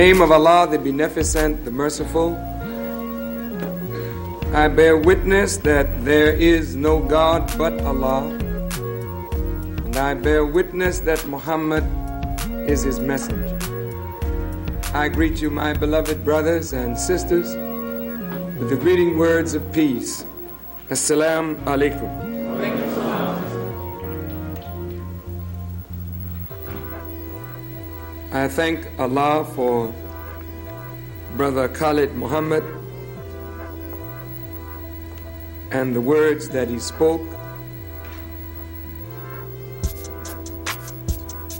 In the name of Allah, the Beneficent, the Merciful, I bear witness that there is no God but Allah, and I bear witness that Muhammad is his messenger. I greet you, my beloved brothers and sisters, with the greeting words of peace. Assalamu alaikum. I thank Allah for Brother Khalid Muhammad and the words that he spoke.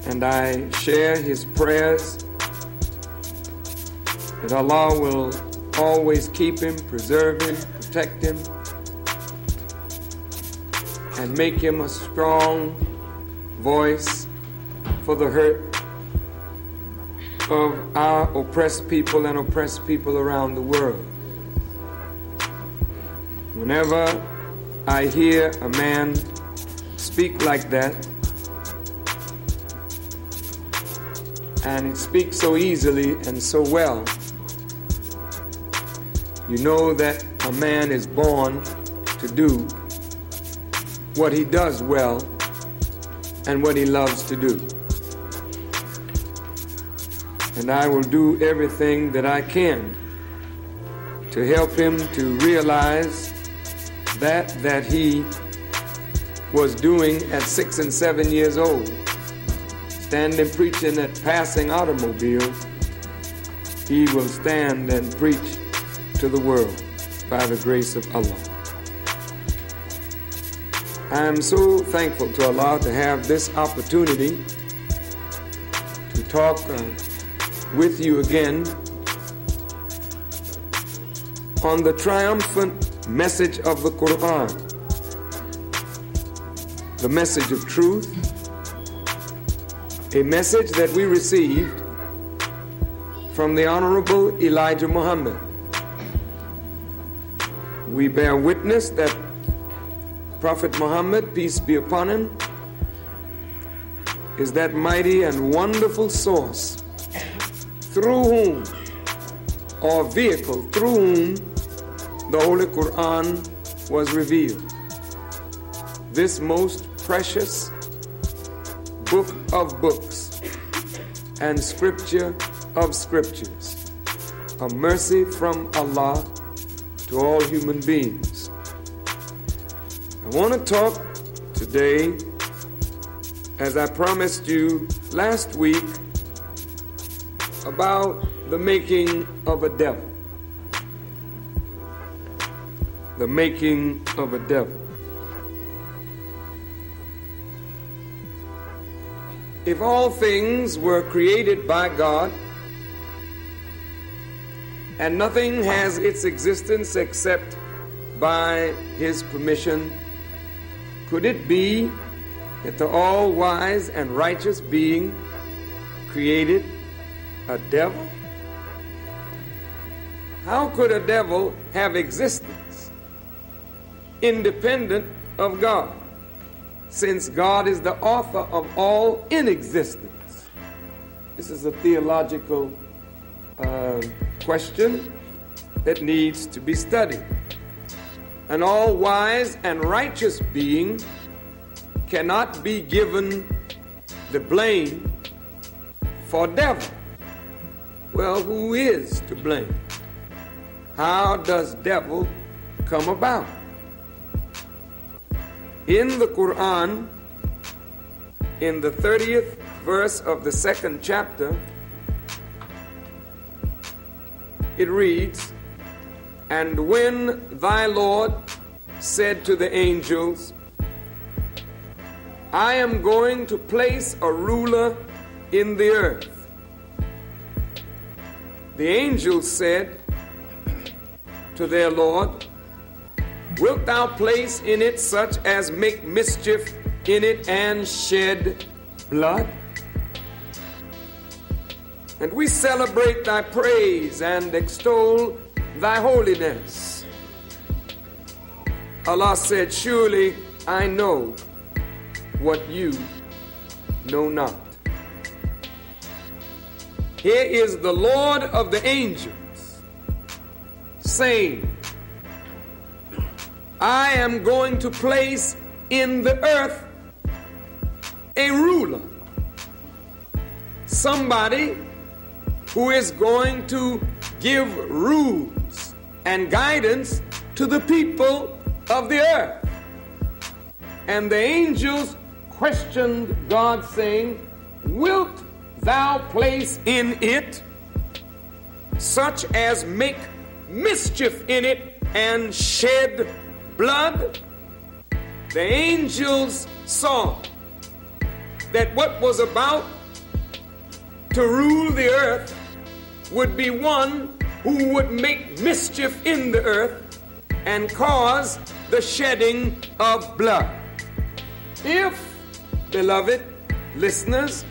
And I share his prayers that Allah will always keep him, preserve him, protect him, and make him a strong voice for the hurt of our oppressed people and oppressed people around the world. Whenever I hear a man speak like that, and he speaks so easily and so well, you know that a man is born to do what he does well and what he loves to do and I will do everything that I can to help him to realize that that he was doing at six and seven years old, standing preaching at passing automobiles, he will stand and preach to the world by the grace of Allah. I am so thankful to Allah to have this opportunity to talk. Uh, with you again on the triumphant message of the Quran, the message of truth, a message that we received from the Honorable Elijah Muhammad. We bear witness that Prophet Muhammad, peace be upon him, is that mighty and wonderful source through whom, or vehicle through whom the Holy Quran was revealed. This most precious book of books and scripture of scriptures, a mercy from Allah to all human beings. I want to talk today, as I promised you last week, about the making of a devil. The making of a devil. If all things were created by God and nothing has its existence except by His permission, could it be that the all wise and righteous being created a devil? How could a devil have existence independent of God, since God is the author of all in existence? This is a theological uh, question that needs to be studied. An all wise and righteous being cannot be given the blame for devil. Well, who is to blame? How does devil come about? In the Quran, in the 30th verse of the second chapter, it reads, And when thy Lord said to the angels, I am going to place a ruler in the earth the angels said to their Lord, Wilt thou place in it such as make mischief in it and shed blood? And we celebrate thy praise and extol thy holiness. Allah said, Surely I know what you know not. Here is the Lord of the angels saying, I am going to place in the earth a ruler, somebody who is going to give rules and guidance to the people of the earth. And the angels questioned God, saying, Wilt thou place in it such as make mischief in it and shed blood? The angels saw that what was about to rule the earth would be one who would make mischief in the earth and cause the shedding of blood. If, beloved listeners,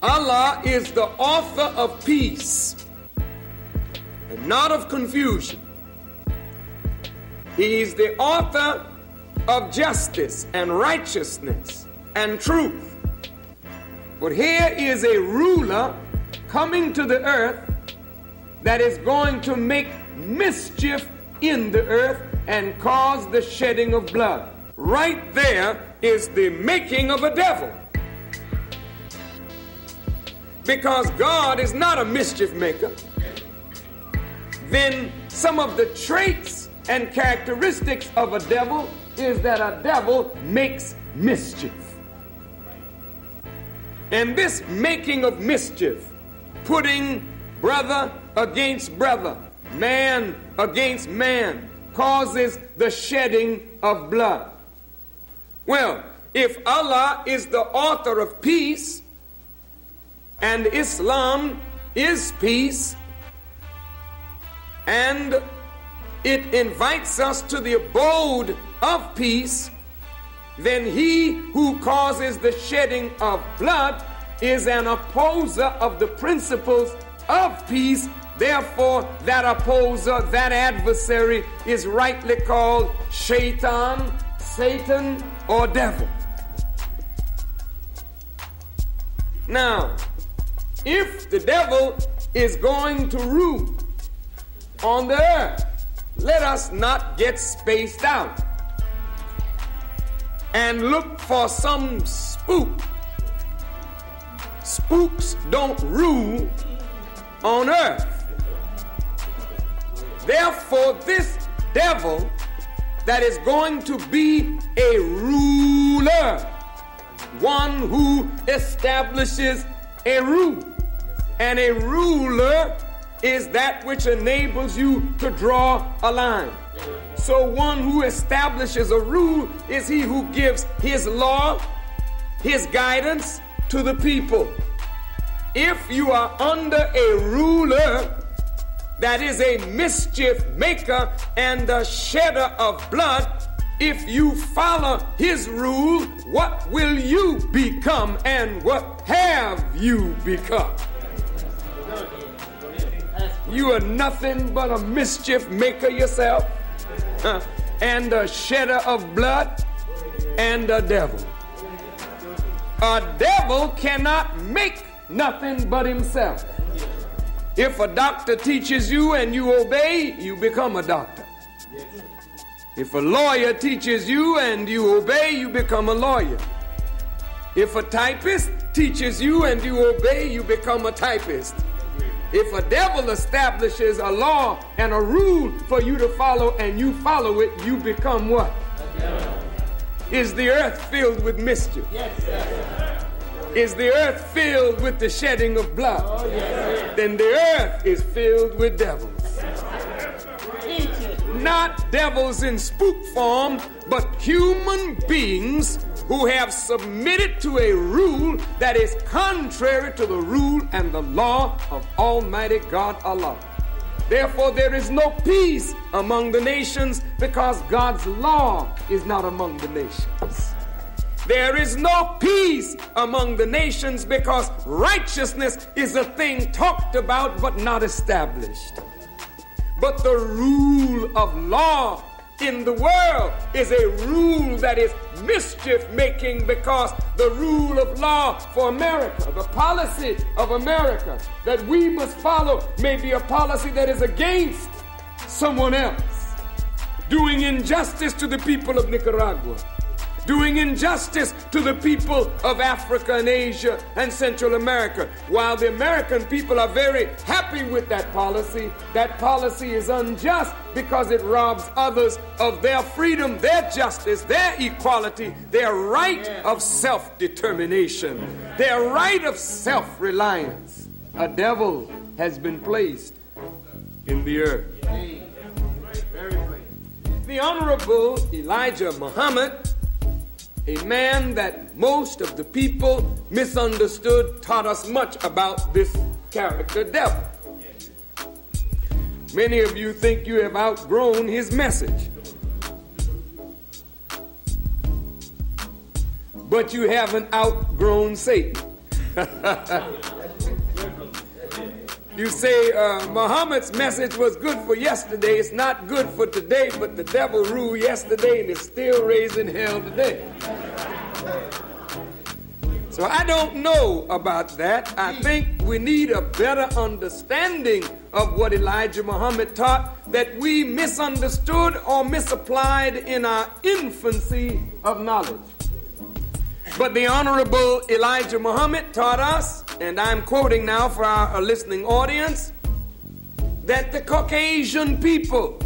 Allah is the author of peace and not of confusion, He is the author of justice and righteousness and truth. But here is a ruler coming to the earth that is going to make mischief in the earth and cause the shedding of blood. Right there is the making of a devil. Because God is not a mischief maker, then some of the traits and characteristics of a devil is that a devil makes mischief. And this making of mischief, putting brother against brother, man against man, causes the shedding of blood. Well, if Allah is the author of peace and Islam is peace, and it invites us to the abode of peace, then he who causes the shedding of blood is an opposer of the principles of peace. Therefore, that opposer, that adversary, is rightly called Shaitan, Satan, or devil. Now, if the devil is going to rule on the earth, let us not get spaced out and look for some spook. Spooks don't rule on earth. Therefore, this devil that is going to be a ruler, one who establishes a rule. And a ruler is that which enables you to draw a line. So, one who establishes a rule is he who gives his law, his guidance to the people. If you are under a ruler that is a mischief maker and a shedder of blood, if you follow his rule, what will you become and what have you become? You are nothing but a mischief maker yourself and a shedder of blood and a devil. A devil cannot make nothing but himself. If a doctor teaches you and you obey, you become a doctor. If a lawyer teaches you and you obey, you become a lawyer. If a typist teaches you and you obey, you become a typist. If a devil establishes a law and a rule for you to follow and you follow it, you become what? Is the earth filled with mischief? Yes. Is the earth filled with the shedding of blood? Oh, yes. Then the earth is filled with devils. Not devils in spook form, but human beings who have submitted to a rule that is contrary to the rule and the law of Almighty God Allah. Therefore, there is no peace among the nations because God's law is not among the nations. There is no peace among the nations because righteousness is a thing talked about but not established. But the rule of law in the world is a rule that is mischief making because the rule of law for America, the policy of America that we must follow, may be a policy that is against someone else, doing injustice to the people of Nicaragua doing injustice to the people of Africa and Asia and Central America. While the American people are very happy with that policy, that policy is unjust because it robs others of their freedom, their justice, their equality, their right of self determination, their right of self reliance. A devil has been placed in the earth. The Honorable Elijah Muhammad a man that most of the people misunderstood, taught us much about this character devil. Many of you think you have outgrown his message. But you haven't outgrown Satan. you say uh, Muhammad's message was good for yesterday, it's not good for today, but the devil ruled yesterday and is still raising hell today. So I don't know about that. I think we need a better understanding of what Elijah Muhammad taught that we misunderstood or misapplied in our infancy of knowledge. But the Honorable Elijah Muhammad taught us, and I'm quoting now for our listening audience, that the Caucasian people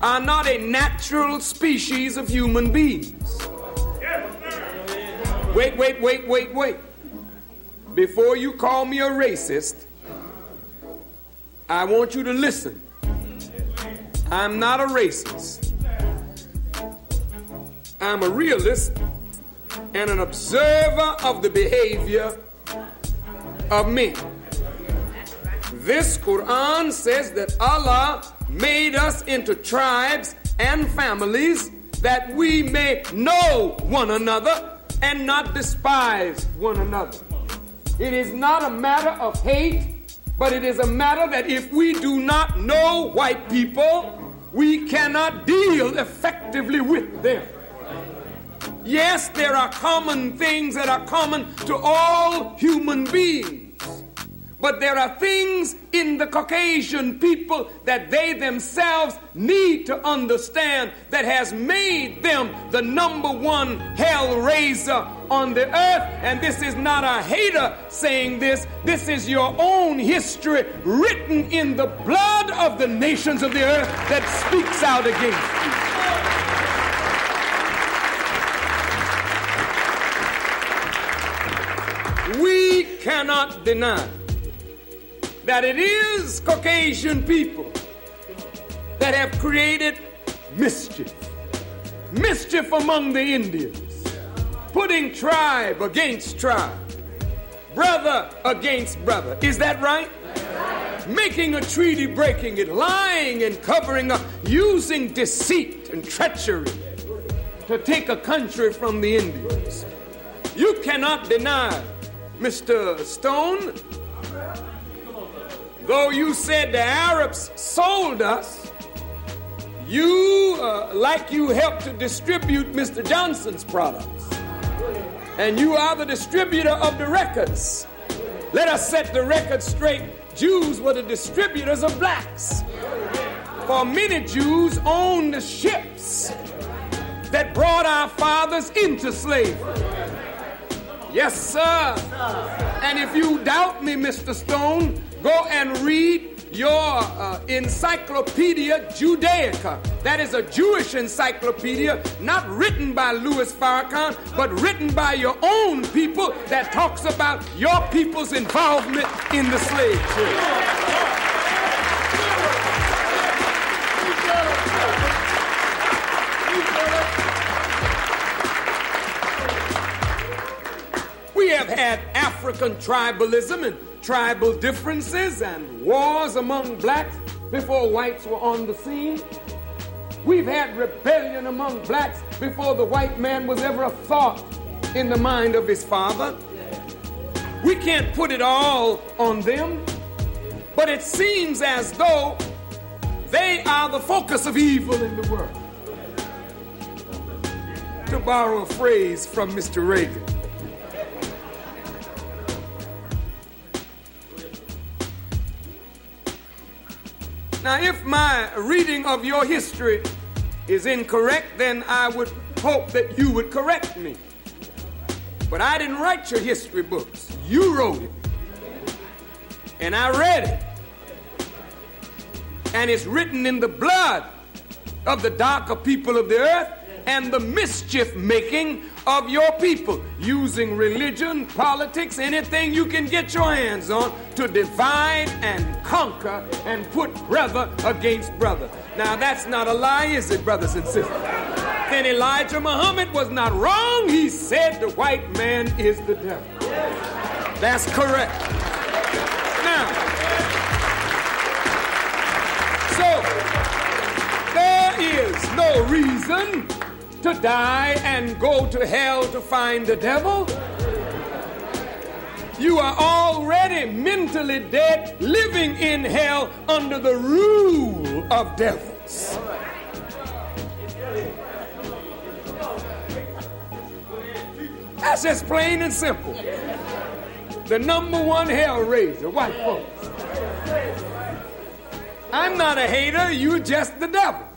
are not a natural species of human beings. Wait, wait, wait, wait, wait. Before you call me a racist, I want you to listen. I'm not a racist. I'm a realist and an observer of the behavior of men. This Quran says that Allah made us into tribes and families that we may know one another and not despise one another. It is not a matter of hate, but it is a matter that if we do not know white people, we cannot deal effectively with them. Yes, there are common things that are common to all human beings. But there are things in the Caucasian people that they themselves need to understand that has made them the number one hell raiser on the earth. And this is not a hater saying this, this is your own history written in the blood of the nations of the earth that speaks out against you. we cannot deny that it is Caucasian people that have created mischief. Mischief among the Indians, putting tribe against tribe, brother against brother. Is that right? Making a treaty, breaking it, lying and covering up, using deceit and treachery to take a country from the Indians. You cannot deny, Mr. Stone, Though you said the Arabs sold us, you, uh, like you helped to distribute Mr. Johnson's products. And you are the distributor of the records. Let us set the record straight. Jews were the distributors of blacks. For many Jews owned the ships that brought our fathers into slavery. Yes, sir. And if you doubt me, Mr. Stone, Go and read your uh, Encyclopedia Judaica. That is a Jewish encyclopedia, not written by Louis Farrakhan, but written by your own people that talks about your people's involvement in the slave trade. We have had African tribalism and tribal differences and wars among blacks before whites were on the scene. We've had rebellion among blacks before the white man was ever a thought in the mind of his father. We can't put it all on them, but it seems as though they are the focus of evil in the world. to borrow a phrase from Mr. Reagan. Now, if my reading of your history is incorrect, then I would hope that you would correct me. But I didn't write your history books. You wrote it. And I read it. And it's written in the blood of the darker people of the earth and the mischief making of your people, using religion, politics, anything you can get your hands on to divide and conquer and put brother against brother. Now, that's not a lie, is it, brothers and sisters? Then Elijah Muhammad was not wrong. He said the white man is the devil. That's correct. Now, so there is no reason to die and go to hell to find the devil. You are already mentally dead, living in hell under the rule of devils. That's just plain and simple. The number one hell raiser, white folks. I'm not a hater, you're just the devil.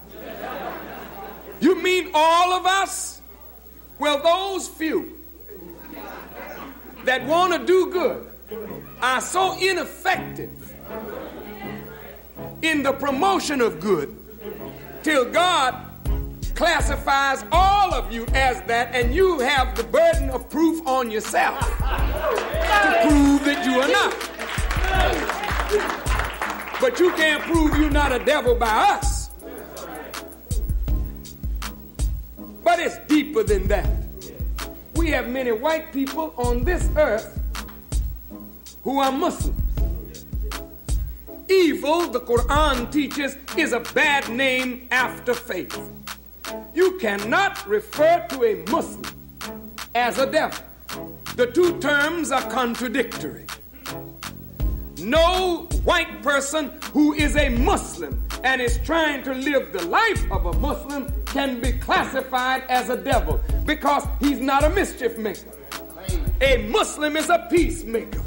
You mean all of us? Well, those few that want to do good are so ineffective in the promotion of good till God classifies all of you as that, and you have the burden of proof on yourself to prove that you are not. But you can't prove you're not a devil by us. But it's deeper than that. We have many white people on this earth who are Muslims. Evil, the Quran teaches, is a bad name after faith. You cannot refer to a Muslim as a devil. The two terms are contradictory. No white person who is a Muslim and is trying to live the life of a Muslim can be classified as a devil because he's not a mischief maker. A Muslim is a peacemaker.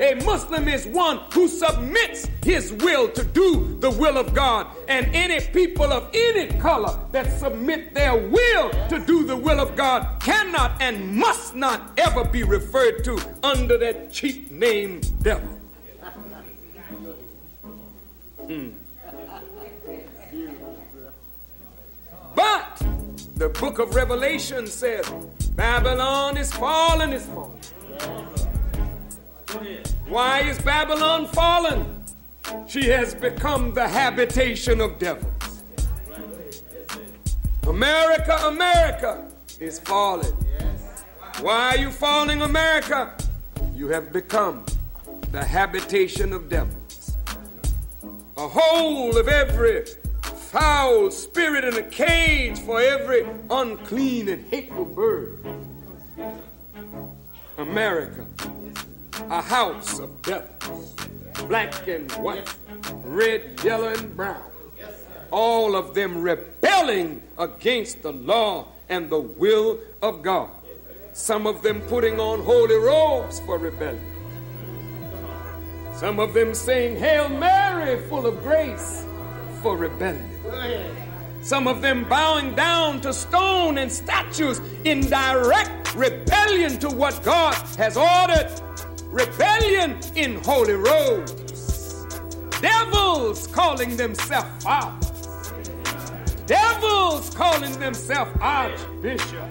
A Muslim is one who submits his will to do the will of God. And any people of any color that submit their will to do the will of God cannot and must not ever be referred to under that cheap name devil. Hmm. But the book of Revelation says Babylon is fallen, is fallen. Why is Babylon fallen? She has become the habitation of devils. America, America is falling. Why are you falling, America? You have become the habitation of devils. A hole of every foul spirit in a cage for every unclean and hateful bird. America, a house of devils, black and white, red, yellow, and brown. All of them rebelling against the law and the will of God. Some of them putting on holy robes for rebellion. Some of them saying, Hail Mary, full of grace, for rebellion. Some of them bowing down to stone and statues in direct rebellion to what God has ordered. Rebellion in holy robes. Devils calling themselves fathers. Devils calling themselves archbishop.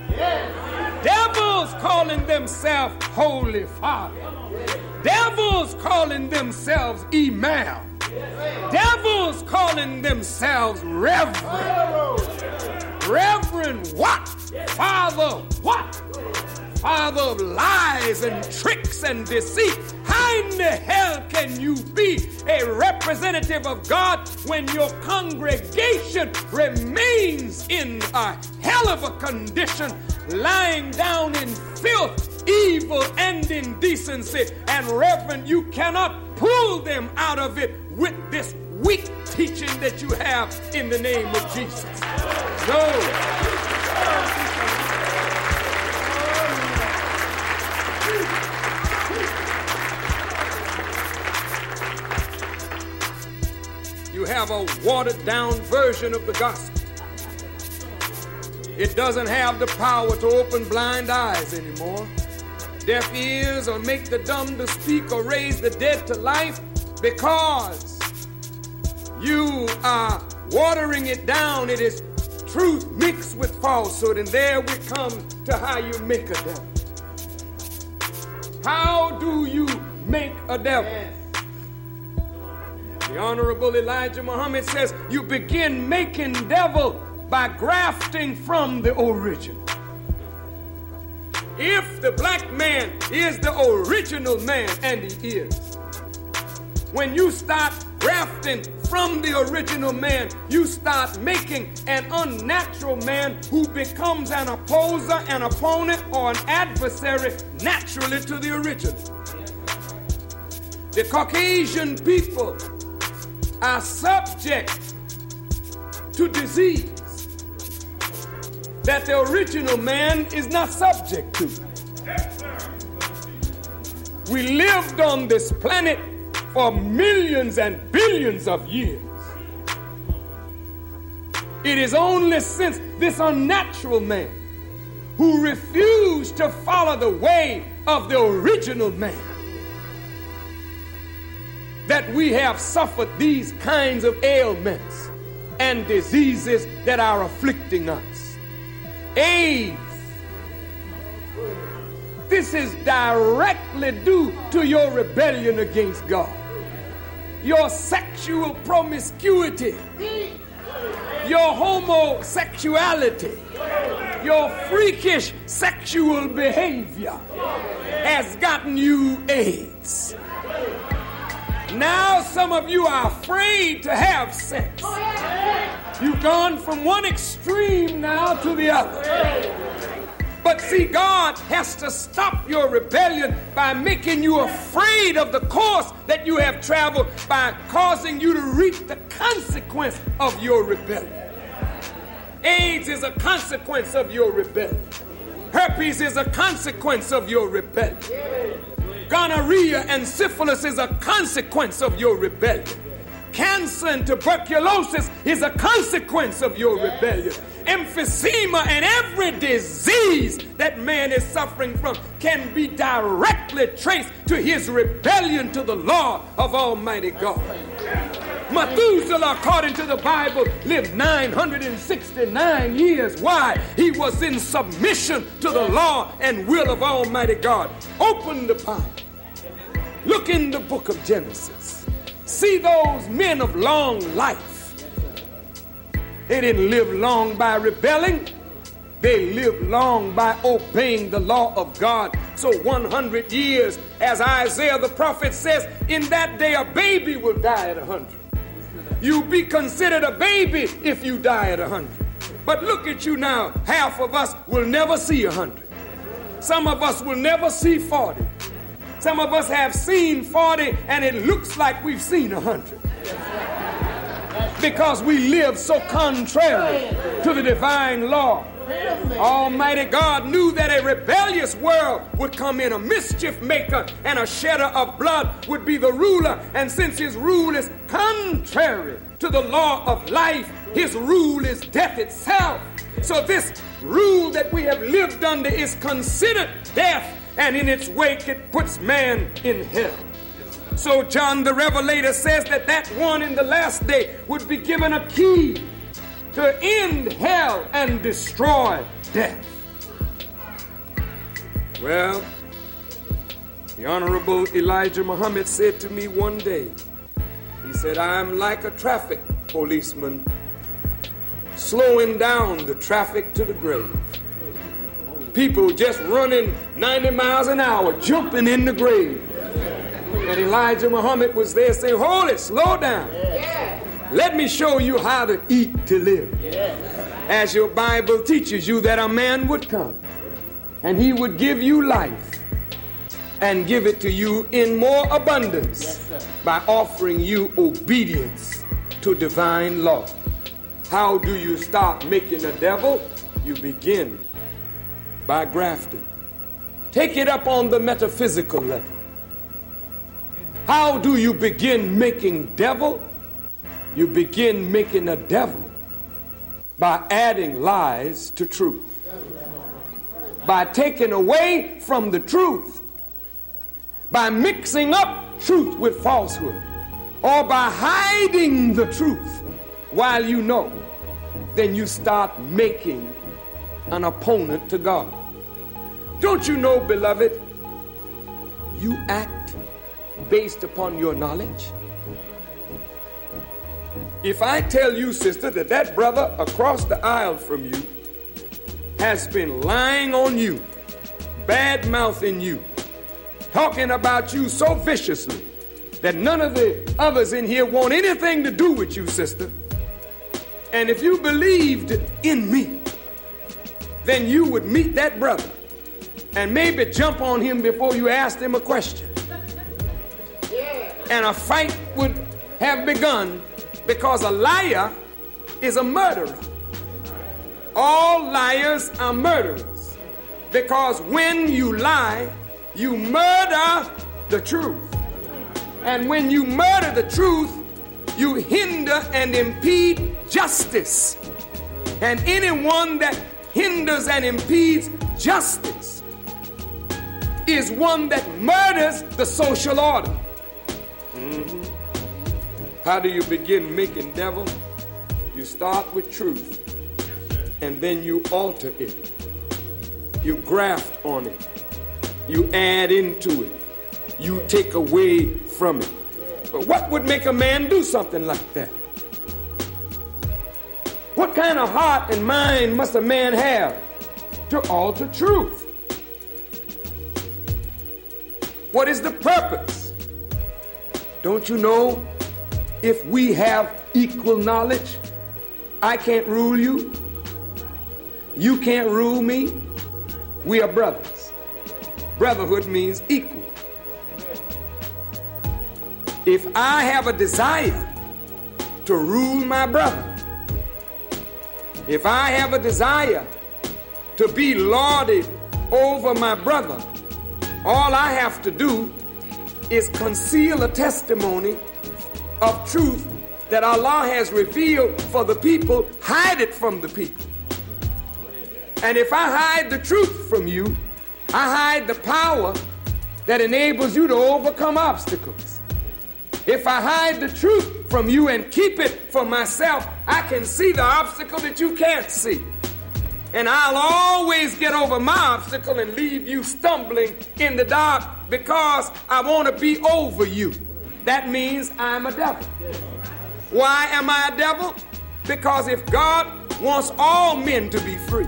Devils calling themselves holy father. Devils calling themselves imam. Devils calling themselves reverend. Reverend what? Father what? Father of lies and tricks and deceit. How in the hell can you be a representative of God when your congregation remains in a hell of a condition, lying down in filth, evil, and indecency? And, Reverend, you cannot pull them out of it with this weak teaching that you have in the name of Jesus. No. You have a watered down version of the gospel. It doesn't have the power to open blind eyes anymore, deaf ears, or make the dumb to speak, or raise the dead to life because you are watering it down. It is truth mixed with falsehood, and there we come to how you make a devil. How do you make a devil? The Honorable Elijah Muhammad says you begin making devil by grafting from the original. If the black man is the original man, and he is, when you start grafting from the original man, you start making an unnatural man who becomes an opposer, an opponent, or an adversary naturally to the original. The Caucasian people are subject to disease that the original man is not subject to. We lived on this planet for millions and billions of years. It is only since this unnatural man who refused to follow the way of the original man that we have suffered these kinds of ailments and diseases that are afflicting us. AIDS. This is directly due to your rebellion against God, your sexual promiscuity, your homosexuality, your freakish sexual behavior has gotten you AIDS. Now, some of you are afraid to have sex. You've gone from one extreme now to the other. But see, God has to stop your rebellion by making you afraid of the course that you have traveled by causing you to reap the consequence of your rebellion. AIDS is a consequence of your rebellion. Herpes is a consequence of your rebellion. Gonorrhea and syphilis is a consequence of your rebellion. Cancer and tuberculosis is a consequence of your rebellion. Emphysema and every disease that man is suffering from can be directly traced to his rebellion to the law of Almighty God. Methuselah, according to the Bible, lived 969 years. Why? He was in submission to the law and will of Almighty God. Open the Bible. Look in the book of Genesis. See those men of long life. They didn't live long by rebelling. They lived long by obeying the law of God. So 100 years, as Isaiah the prophet says, in that day a baby will die at 100. You'll be considered a baby if you die at 100. But look at you now. Half of us will never see 100. Some of us will never see 40. Some of us have seen 40 and it looks like we've seen 100. Because we live so contrary to the divine law. Almighty God knew that a rebellious world would come in, a mischief maker and a shedder of blood would be the ruler. And since his rule is contrary to the law of life, his rule is death itself. So, this rule that we have lived under is considered death, and in its wake, it puts man in hell. So, John the Revelator says that that one in the last day would be given a key to end hell and destroy death. Well, the Honorable Elijah Muhammad said to me one day, he said, I'm like a traffic policeman slowing down the traffic to the grave. People just running 90 miles an hour, jumping in the grave. And Elijah Muhammad was there saying, Hold it, slow down. Let me show you how to eat to live. As your Bible teaches you that a man would come and he would give you life and give it to you in more abundance by offering you obedience to divine law. How do you start making a devil? You begin by grafting. Take it up on the metaphysical level. How do you begin making devil? you begin making a devil by adding lies to truth. By taking away from the truth. By mixing up truth with falsehood. Or by hiding the truth while you know. Then you start making an opponent to God. Don't you know, beloved, you act based upon your knowledge? If I tell you, sister, that that brother across the aisle from you has been lying on you, bad mouthing you, talking about you so viciously that none of the others in here want anything to do with you, sister. And if you believed in me, then you would meet that brother and maybe jump on him before you asked him a question. And a fight would have begun because a liar is a murderer. All liars are murderers because when you lie, you murder the truth. And when you murder the truth, you hinder and impede justice. And anyone that hinders and impedes justice is one that murders the social order. Mm-hmm. How do you begin making devil? You start with truth and then you alter it. You graft on it. You add into it. You take away from it. But what would make a man do something like that? What kind of heart and mind must a man have to alter truth? What is the purpose? Don't you know if we have equal knowledge, I can't rule you. You can't rule me. We are brothers. Brotherhood means equal. If I have a desire to rule my brother, if I have a desire to be lauded over my brother, all I have to do is conceal a testimony of truth that Allah has revealed for the people, hide it from the people. And if I hide the truth from you, I hide the power that enables you to overcome obstacles. If I hide the truth from you and keep it for myself, I can see the obstacle that you can't see. And I'll always get over my obstacle and leave you stumbling in the dark because I want to be over you that means I'm a devil. Why am I a devil? Because if God wants all men to be free,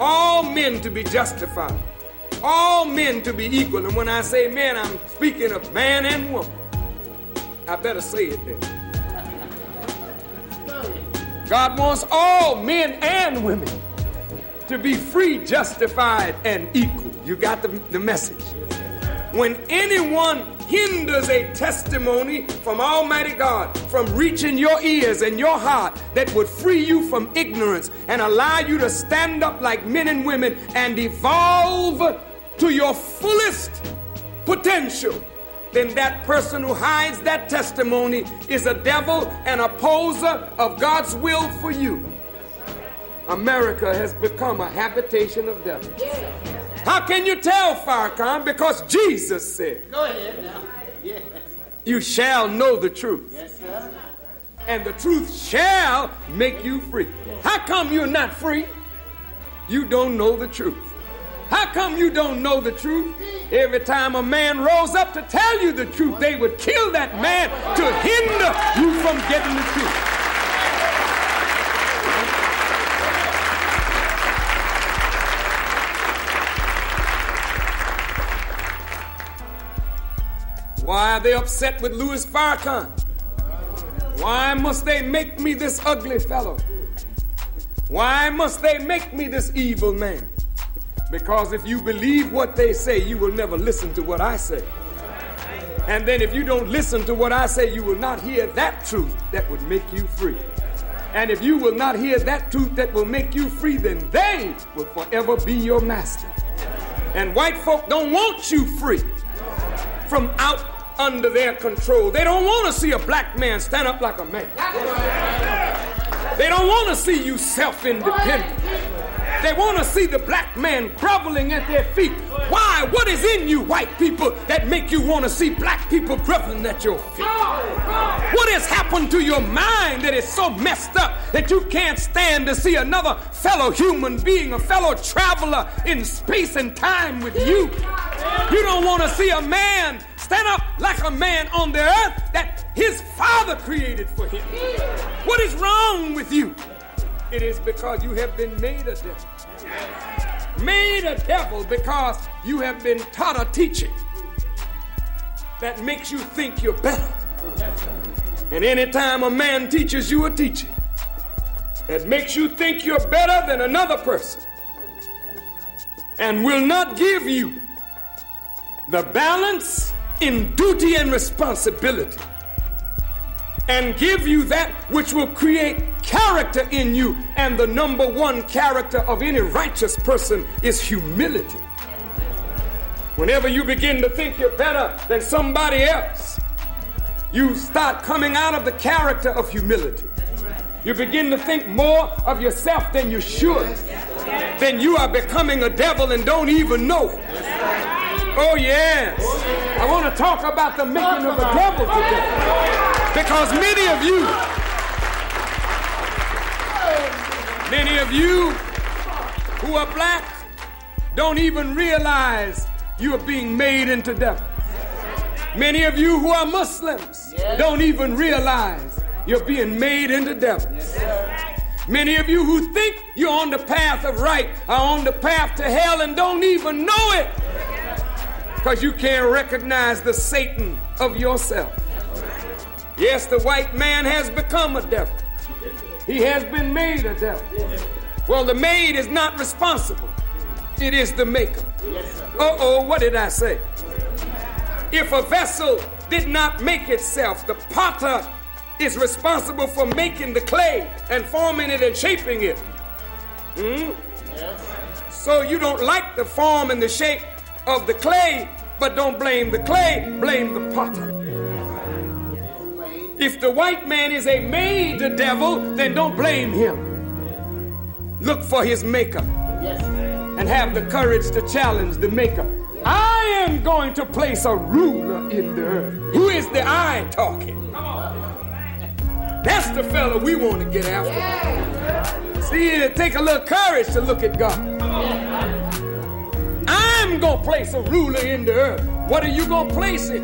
all men to be justified, all men to be equal, and when I say men, I'm speaking of man and woman. I better say it then. God wants all men and women to be free, justified, and equal. You got the, the message. When anyone hinders a testimony from Almighty God from reaching your ears and your heart that would free you from ignorance and allow you to stand up like men and women and evolve to your fullest potential, then that person who hides that testimony is a devil and opposer of God's will for you. America has become a habitation of devils. How can you tell, Farrakhan? Because Jesus said, Go ahead now. Yes. You shall know the truth. Yes, sir. And the truth shall make you free. How come you're not free? You don't know the truth. How come you don't know the truth? Every time a man rose up to tell you the truth, they would kill that man to hinder you from getting the truth. Why are they upset with Louis Farrakhan? Why must they make me this ugly fellow? Why must they make me this evil man? Because if you believe what they say, you will never listen to what I say. And then if you don't listen to what I say, you will not hear that truth that would make you free. And if you will not hear that truth that will make you free, then they will forever be your master. And white folk don't want you free from out under their control. They don't want to see a black man stand up like a man. They don't want to see you self independent. They want to see the black man groveling at their feet. Why? What is in you, white people, that make you want to see black people groveling at your feet? What has happened to your mind that is so messed up that you can't stand to see another fellow human being, a fellow traveler in space and time with you? You don't want to see a man stand up like a man on the earth that his father created for him. What is wrong with you? It is because you have been made a devil. Made a devil because you have been taught a teaching that makes you think you're better. And anytime a man teaches you a teaching that makes you think you're better than another person and will not give you the balance in duty and responsibility and give you that which will create character in you. And the number one character of any righteous person is humility. Whenever you begin to think you're better than somebody else, you start coming out of the character of humility. You begin to think more of yourself than you should. Then you are becoming a devil and don't even know it. Oh, yes. I want to talk about the making of the devil today. Because many of you, many of you who are black don't even realize you are being made into devils. Many of you who are Muslims don't even realize you're being made into devils. Many of you who think you're on the path of right are on the path to hell and don't even know it because you can't recognize the Satan of yourself. Yes, the white man has become a devil. He has been made a devil. Well, the maid is not responsible. It is the maker. Uh oh, what did I say? If a vessel did not make itself, the potter is responsible for making the clay and forming it and shaping it. Hmm? So you don't like the form and the shape of the clay, but don't blame the clay, blame the potter. If the white man is a made devil, then don't blame him. Look for his maker and have the courage to challenge the maker. I am going to place a ruler in the earth. Who is the I talking? That's the fellow we want to get after. See, it take a little courage to look at God. I'm going to place a ruler in the earth. What are you going to place it?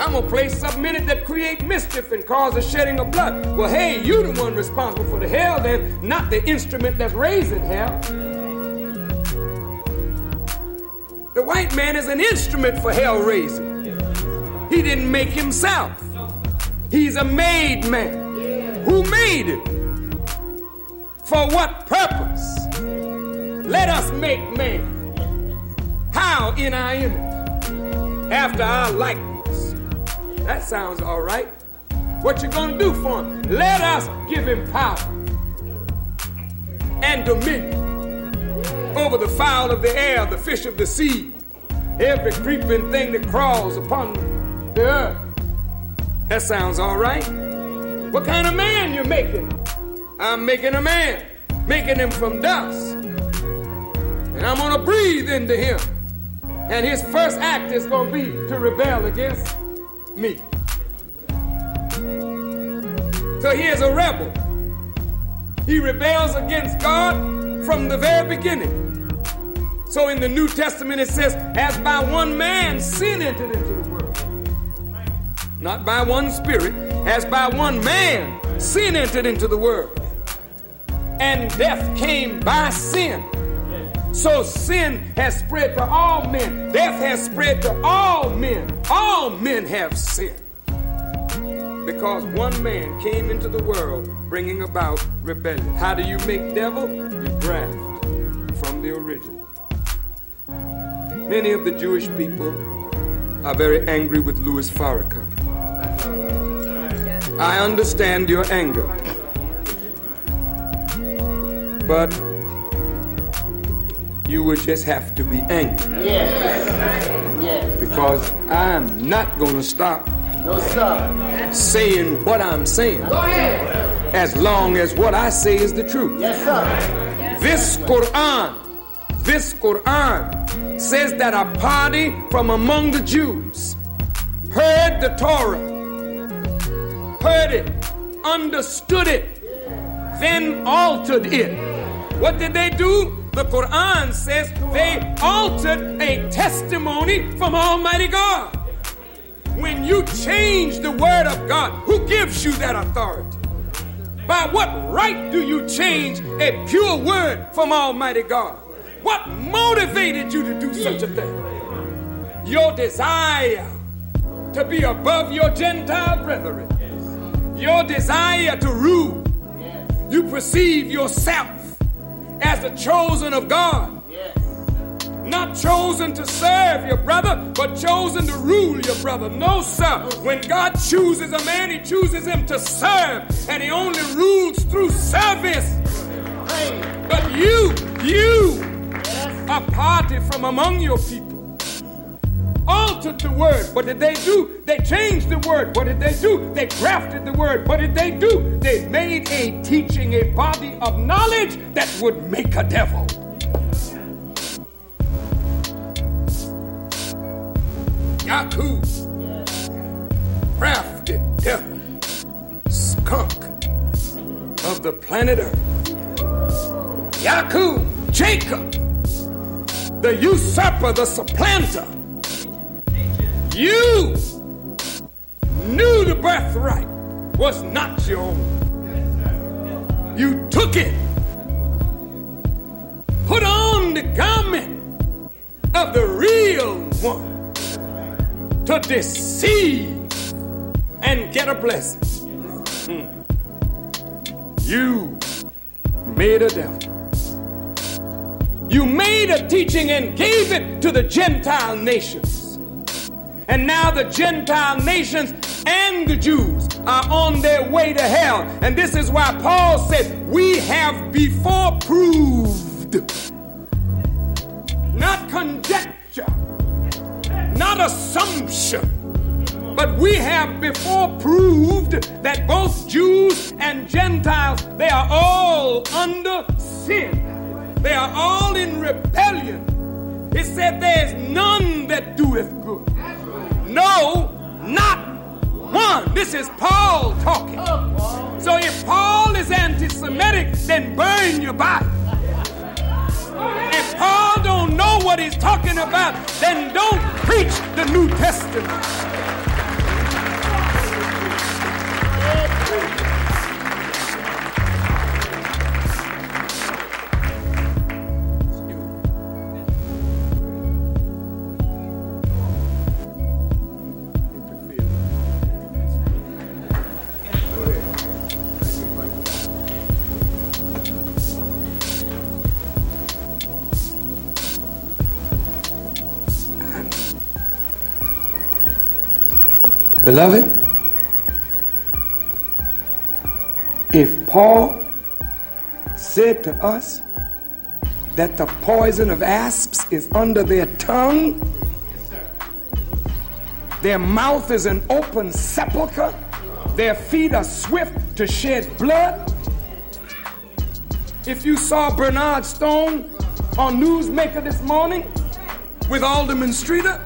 I'm gonna place something in it that create mischief and cause the shedding of blood. Well, hey, you the one responsible for the hell, then, not the instrument that's raising hell. The white man is an instrument for hell raising. He didn't make himself. He's a made man. Who made it? For what purpose? Let us make man. How in our image? After our likeness. That sounds all right. What you gonna do for him? Let us give him power and dominion over the fowl of the air, the fish of the sea, every creeping thing that crawls upon the earth. That sounds all right. What kind of man you making? I'm making a man, making him from dust. And I'm gonna breathe into him. And his first act is gonna be to rebel against me. So he is a rebel. He rebels against God from the very beginning. So in the New Testament it says, as by one man sin entered into the world. Not by one spirit, as by one man sin entered into the world. And death came by sin. So sin has spread to all men. Death has spread to all men. All men have sinned. Because one man came into the world bringing about rebellion. How do you make devil? You graft from the original. Many of the Jewish people are very angry with Louis Farrakhan. I understand your anger. But you would just have to be angry. Yes. Yes. Because I'm not going to stop No, sir. saying what I'm saying Go ahead. as long as what I say is the truth. Yes, sir. This Quran, this Quran says that a party from among the Jews heard the Torah, heard it, understood it, then altered it. What did they do? The Quran says they altered a testimony from Almighty God. When you change the word of God, who gives you that authority? By what right do you change a pure word from Almighty God? What motivated you to do such a thing? Your desire to be above your Gentile brethren, your desire to rule. You perceive yourself as the chosen of God, not chosen to serve your brother, but chosen to rule your brother. No, sir. When God chooses a man, he chooses him to serve, and he only rules through service. But you, you, are a party from among your people, altered the word. What did they do? They changed the word. What did they do? They grafted the word. What did they do? They made a teaching, a body of knowledge that would make a devil. Yakub, crafted devil, skunk of the planet Earth. Yakub, Jacob, the usurper, the supplanter. You knew the birthright was not your own. You took it, put on the garment of the real one to deceive and get a blessing. Hmm. You made a devil. You made a teaching and gave it to the Gentile nations. And now the Gentile nations and the Jews are on their way to hell. And this is why Paul said, We have before proved, not conjecture, not assumption, but we have before proved that both Jews and Gentiles, they are all under sin. They are all in rebellion. He said, There's none that doeth good. No, not one. This is Paul talking. So if Paul is anti-Semitic, then burn your Bible. If Paul don't know what he's talking about, then don't preach the New Testament. Beloved, if Paul said to us that the poison of asps is under their tongue, their mouth is an open sepulchre, their feet are swift to shed blood. If you saw Bernard Stone on Newsmaker this morning with Alderman Streeter,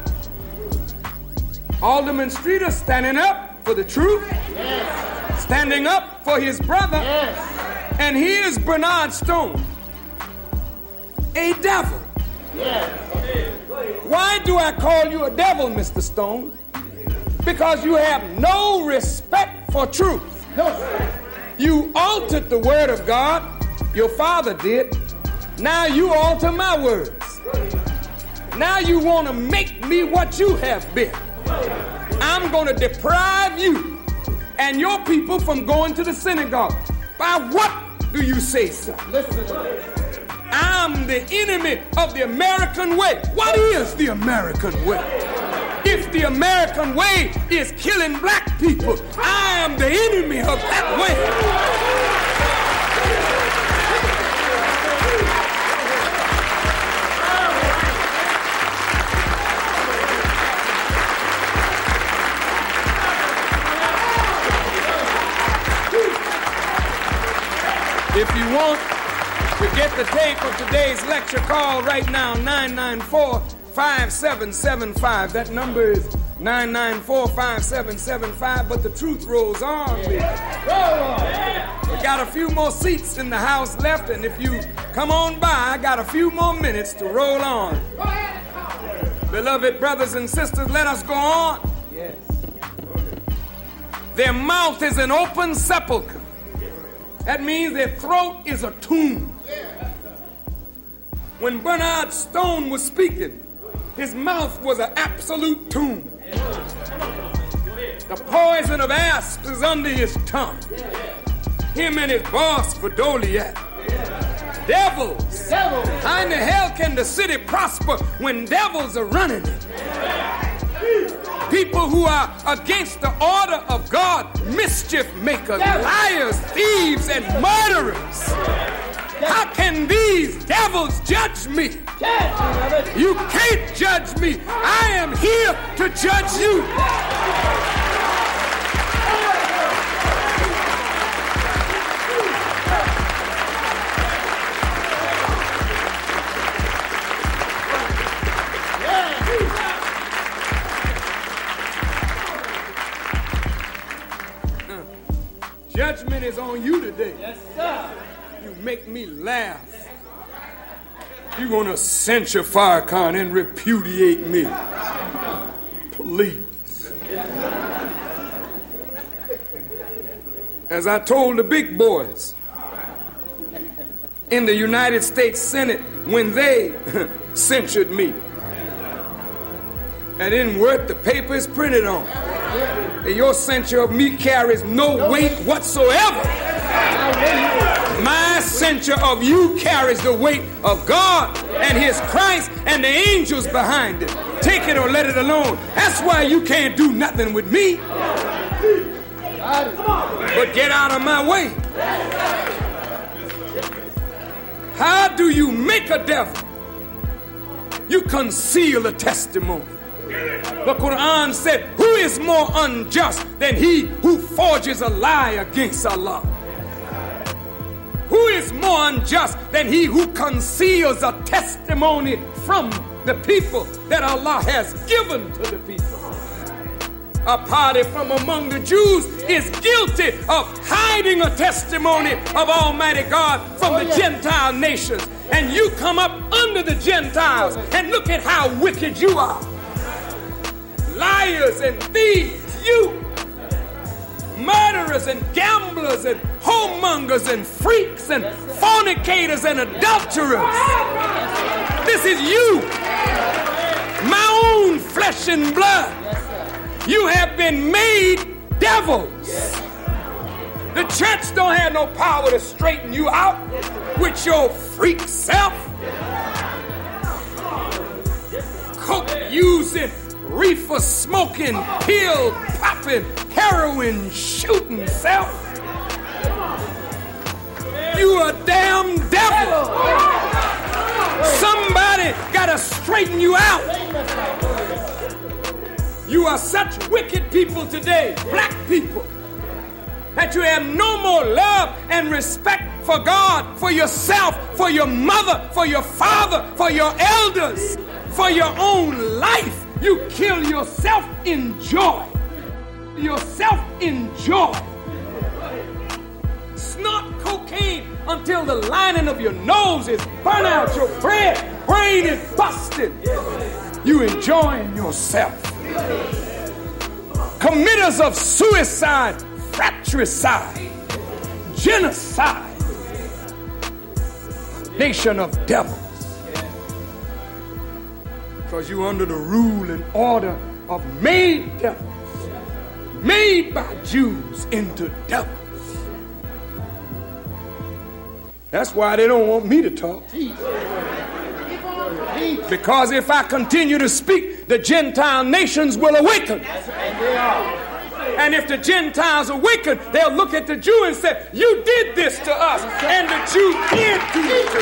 Alderman Streeter standing up for the truth, standing up for his brother, and here's Bernard Stone, a devil. Why do I call you a devil, Mr. Stone? Because you have no respect for truth. You altered the word of God, your father did. Now you alter my words. Now you want to make me what you have been. I'm going to deprive you and your people from going to the synagogue. By what do you say so? I'm the enemy of the American way. What is the American way? If the American way is killing black people, I am the enemy of that way. If you want to get the tape of today's lecture, call right now 994 5775. That number is 994 5775, but the truth rolls on. Roll We, we got a few more seats in the house left, and if you come on by, I got a few more minutes to roll on. Beloved brothers and sisters, let us go on. Yes. Their mouth is an open sepulchre. That means their throat is a tomb. When Bernard Stone was speaking, his mouth was an absolute tomb. The poison of asps is under his tongue. Him and his boss, Vrdolyak. Devils. How in the hell can the city prosper when devils are running it? People who are against the order of God, mischief makers, liars, thieves, and murderers. How can these devils judge me? You can't judge me. I am here to judge you. Judgment is on you today. Yes, sir. You make me laugh. You want to censure Farrakhan and repudiate me. Please. As I told the big boys in the United States Senate when they censured me, that didn't worth the paper is printed on. And your censure of me carries no weight whatsoever. My censure of you carries the weight of God and His Christ and the angels behind it. Take it or let it alone. That's why you can't do nothing with me. But get out of my way. How do you make a devil? You conceal a testimony. The Quran said, Who is more unjust than he who forges a lie against Allah? Who is more unjust than he who conceals a testimony from the people that Allah has given to the people? A party from among the Jews is guilty of hiding a testimony of Almighty God from the oh, Gentile nations. And you come up under the Gentiles and look at how wicked you are liars and thieves, you murderers and gamblers and homemongers and freaks and fornicators and adulterers. This is you, my own flesh and blood. You have been made devils. The church don't have no power to straighten you out with your freak self. Coke using reefer smoking, pill popping, heroin shooting self. You a damn devil. Somebody gotta straighten you out. You are such wicked people today, black people, that you have no more love and respect for God, for yourself, for your mother, for your father, for your elders, for your own life. You kill yourself in joy. Yourself in joy. Snort cocaine until the lining of your nose is burnt out. Your brain, brain is busted. You enjoying yourself. Committers of suicide, fratricide, genocide, nation of devils because you're under the rule and order of made devils, made by Jews into devils. That's why they don't want me to talk. Because if I continue to speak, the Gentile nations will awaken. And if the Gentiles awaken, they'll look at the Jew and say, You did this to us. And the Jew did do it to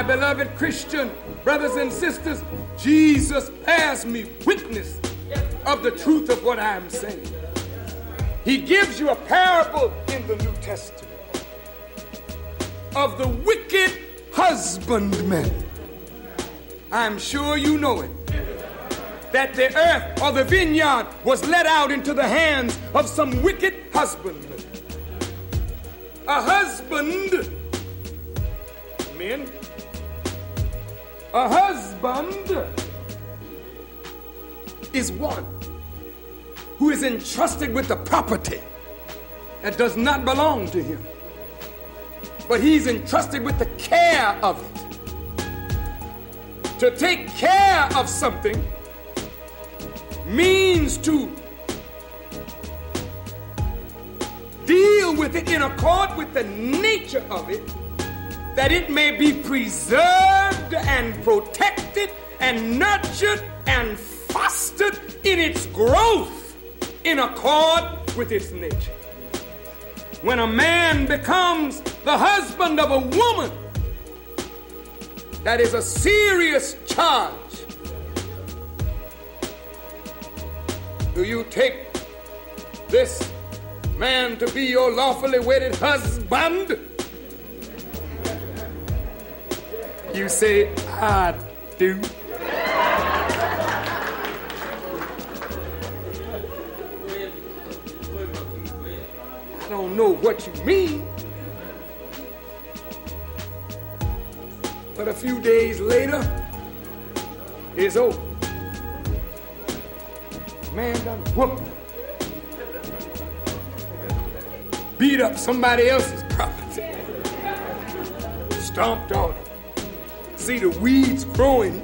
us. beloved Christian brothers and sisters, Jesus bears me witness of the truth of what I am saying. He gives you a parable in the New Testament of the wicked husbandman. I'm sure you know it. That the earth or the vineyard was let out into the hands of some wicked husbandman. A husband, men, a husband is one who is entrusted with the property that does not belong to him, but he's entrusted with the care of it. To take care of something means to deal with it in accord with the nature of it, that it may be preserved and protected and nurtured and fostered in its growth in accord with its nature. When a man becomes the husband of a woman, that is a serious charge. Do you take this man to be your lawfully wedded husband? You say, I do. I don't know what you mean. But a few days later, it's over. Man done whooped. Beat up somebody else's property. Stomped on him. See the weeds growing.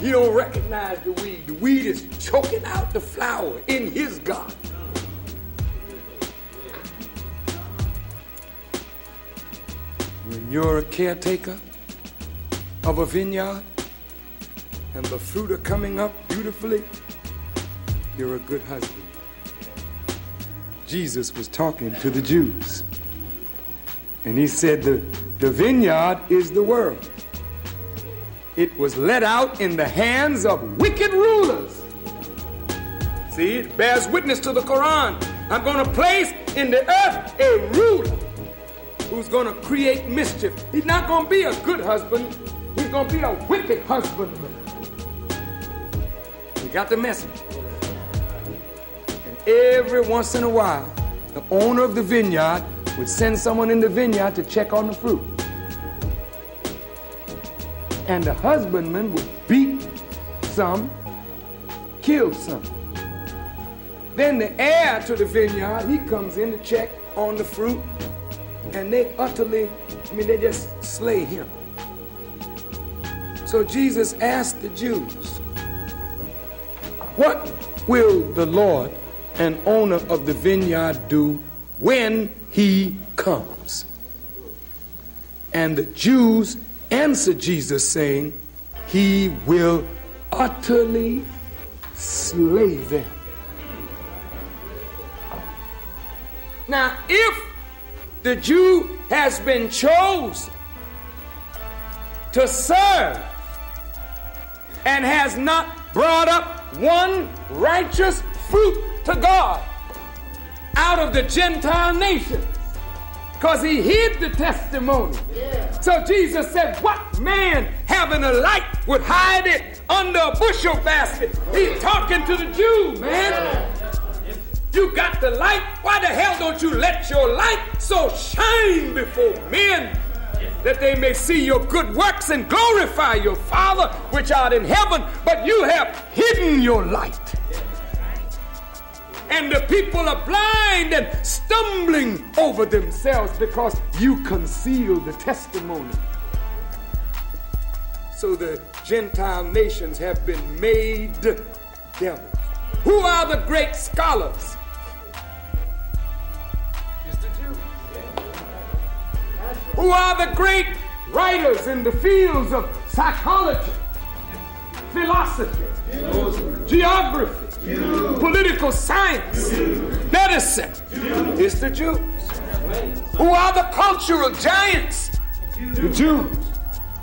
He don't recognize the weed. The weed is choking out the flower in his garden. When you're a caretaker of a vineyard and the fruit are coming up beautifully, you're a good husband. Jesus was talking to the Jews. And he said the, the vineyard is the world. It was let out in the hands of wicked rulers. See, it bears witness to the Quran. I'm going to place in the earth a ruler who's going to create mischief. He's not going to be a good husband. He's going to be a wicked husbandman. You got the message? And every once in a while, the owner of the vineyard would send someone in the vineyard to check on the fruit. And the husbandman would beat some, kill some. Then the heir to the vineyard, he comes in to check on the fruit, and they utterly, I mean, they just slay him. So Jesus asked the Jews, What will the Lord and owner of the vineyard do when he comes? And the Jews answered Jesus, saying, He will utterly slay them. Now, if the Jew has been chosen to serve and has not brought up one righteous fruit to God out of the Gentile nations because he hid the testimony. So Jesus said, What man having a light would hide it under a bushel basket? He's talking to the Jew, man. You got the light. Why the hell don't you let your light so shine before men that they may see your good works and glorify your Father which art in heaven? But you have hidden your light. And the people are blind and stumbling over themselves because you conceal the testimony. So the Gentile nations have been made devils. Who are the great scholars? Who are the great writers in the fields of psychology, philosophy, geography, political science, medicine? It's the Jews. Who are the cultural giants The Jews.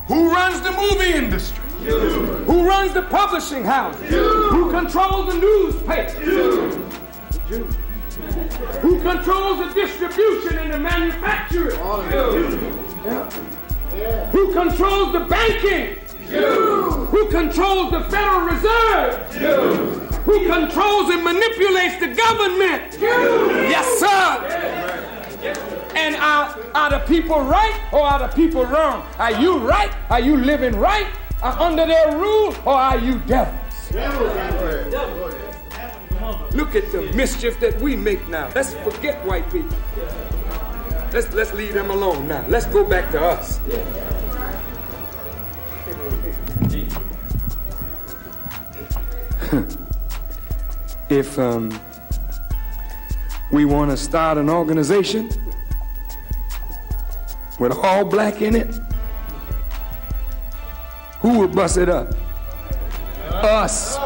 Who runs the movie industry? Who runs the publishing house? Who controls the newspaper? The Jews. Who controls the distribution and the manufacturing? Yeah. Who controls the banking? Who controls the Federal Reserve? Who controls and manipulates the government? Yes, sir. And are, are the people right or are the people wrong? Are you right? Are you living right? Are under their rule or are you devils? Look at the mischief that we make now. Let's forget white people. Let's let's leave them alone now. Let's go back to us. If um, we want to start an organization with all black in it, who will bust it up? Us.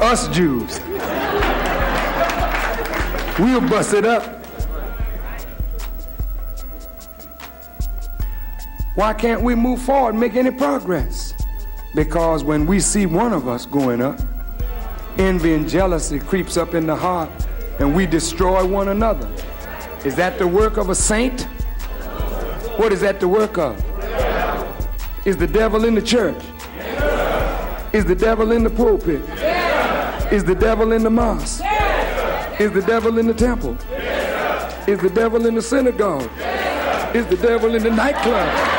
Us Jews. We'll bust it up. Why can't we move forward and make any progress? Because when we see one of us going up, envy and jealousy creeps up in the heart and we destroy one another. Is that the work of a saint? What is that the work of? Is the devil in the church? Is the devil in the pulpit? Is the devil in the mosque? Is the devil in the temple? Is the devil in the synagogue? Is the devil in the nightclub?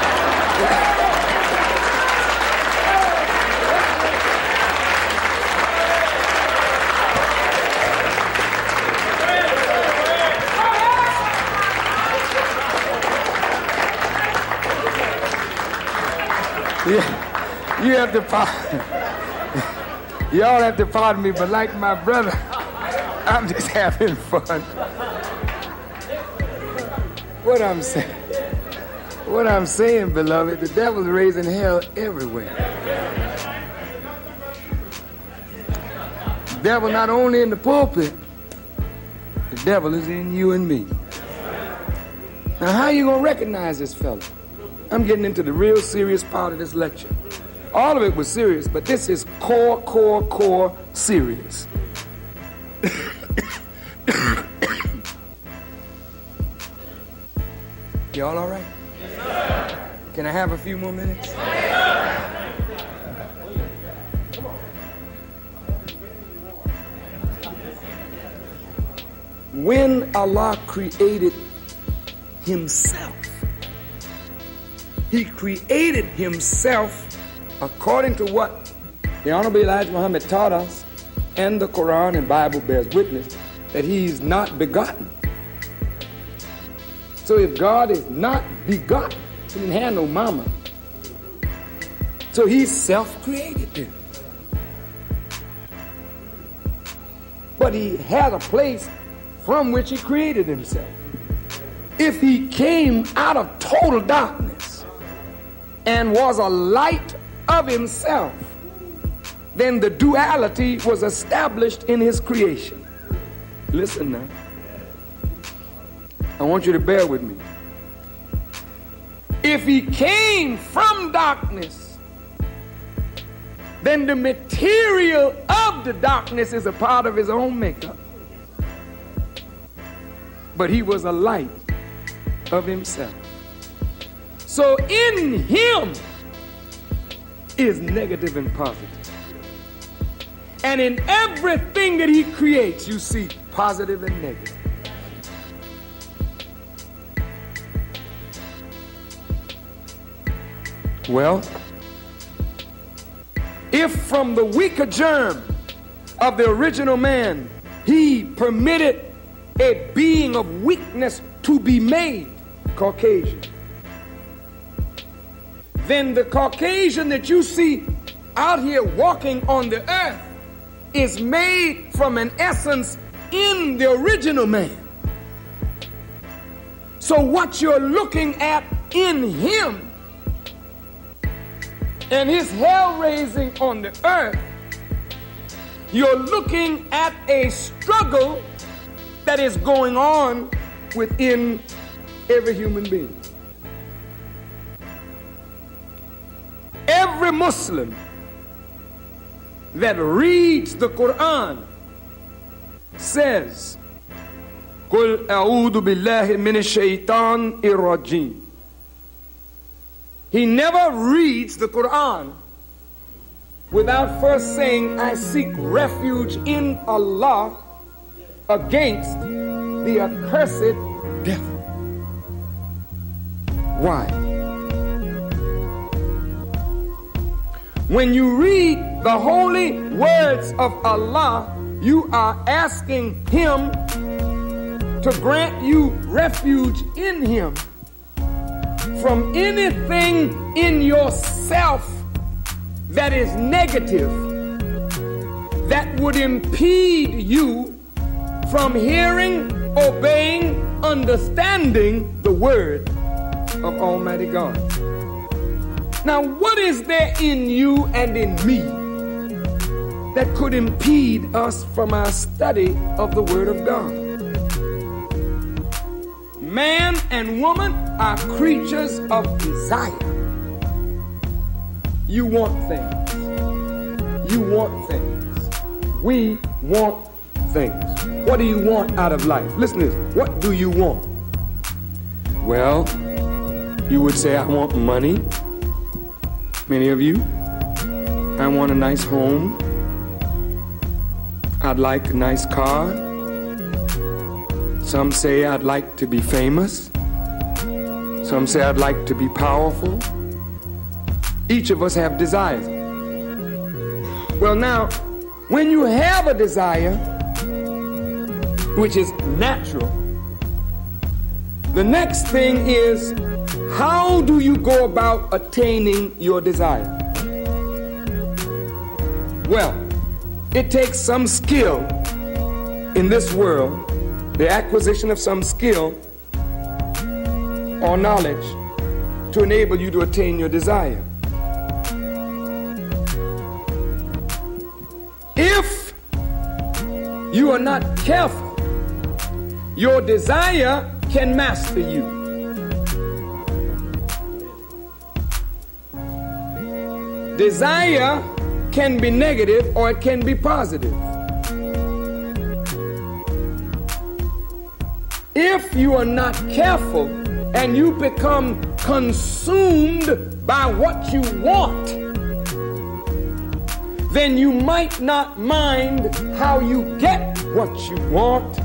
You have to pardon. Y'all have to pardon me, but like my brother, I'm just having fun. What I'm saying, what I'm saying, beloved, the devil's raising hell everywhere. The devil not only in the pulpit, the devil is in you and me. Now, how you gonna recognize this fella? I'm getting into the real serious part of this lecture. All of it was serious, but this is core, core, core serious. Y'all all right? Can I have a few more minutes? When Allah created Himself, He created Himself according to what the Honorable Elijah Muhammad taught us, and the Quran and Bible bears witness that He's not begotten. So if God is not begotten, He didn't have no mama. So He's self-created then. But He had a place from which He created Himself. If He came out of total darkness and was a light of Himself, then the duality was established in His creation. Listen now. I want you to bear with me. If he came from darkness, then the material of the darkness is a part of his own makeup. But he was a light of himself. So in him is negative and positive. And in everything that he creates, you see positive and negative. Well, if from the weaker germ of the original man he permitted a being of weakness to be made Caucasian, then the Caucasian that you see out here walking on the earth is made from an essence in the original man. So, what you're looking at in him and his hell raising on the earth, you're looking at a struggle that is going on within every human being. Every Muslim that reads the Quran says, قل أعوذ بالله من الشيطان الرجيم. He never reads the Quran without first saying, I seek refuge in Allah against the accursed devil. Why? When you read the holy words of Allah, you are asking Him to grant you refuge in Him from anything in yourself that is negative that would impede you from hearing, obeying, understanding the word of Almighty God. Now, what is there in you and in me that could impede us from our study of the Word of God? Man and woman are creatures of desire. You want things. You want things. We want things. What do you want out of life? Listen to this. What do you want? Well, you would say, I want money. Many of you. I want a nice home. I'd like a nice car. Some say I'd like to be famous. Some say I'd like to be powerful. Each of us have desires. Well, now, when you have a desire, which is natural, the next thing is how do you go about attaining your desire? Well, it takes some skill in this world, the acquisition of some skill or knowledge to enable you to attain your desire. If you are not careful, your desire can master you. Desire can be negative or it can be positive. If you are not careful and you become consumed by what you want, then you might not mind how you get what you want.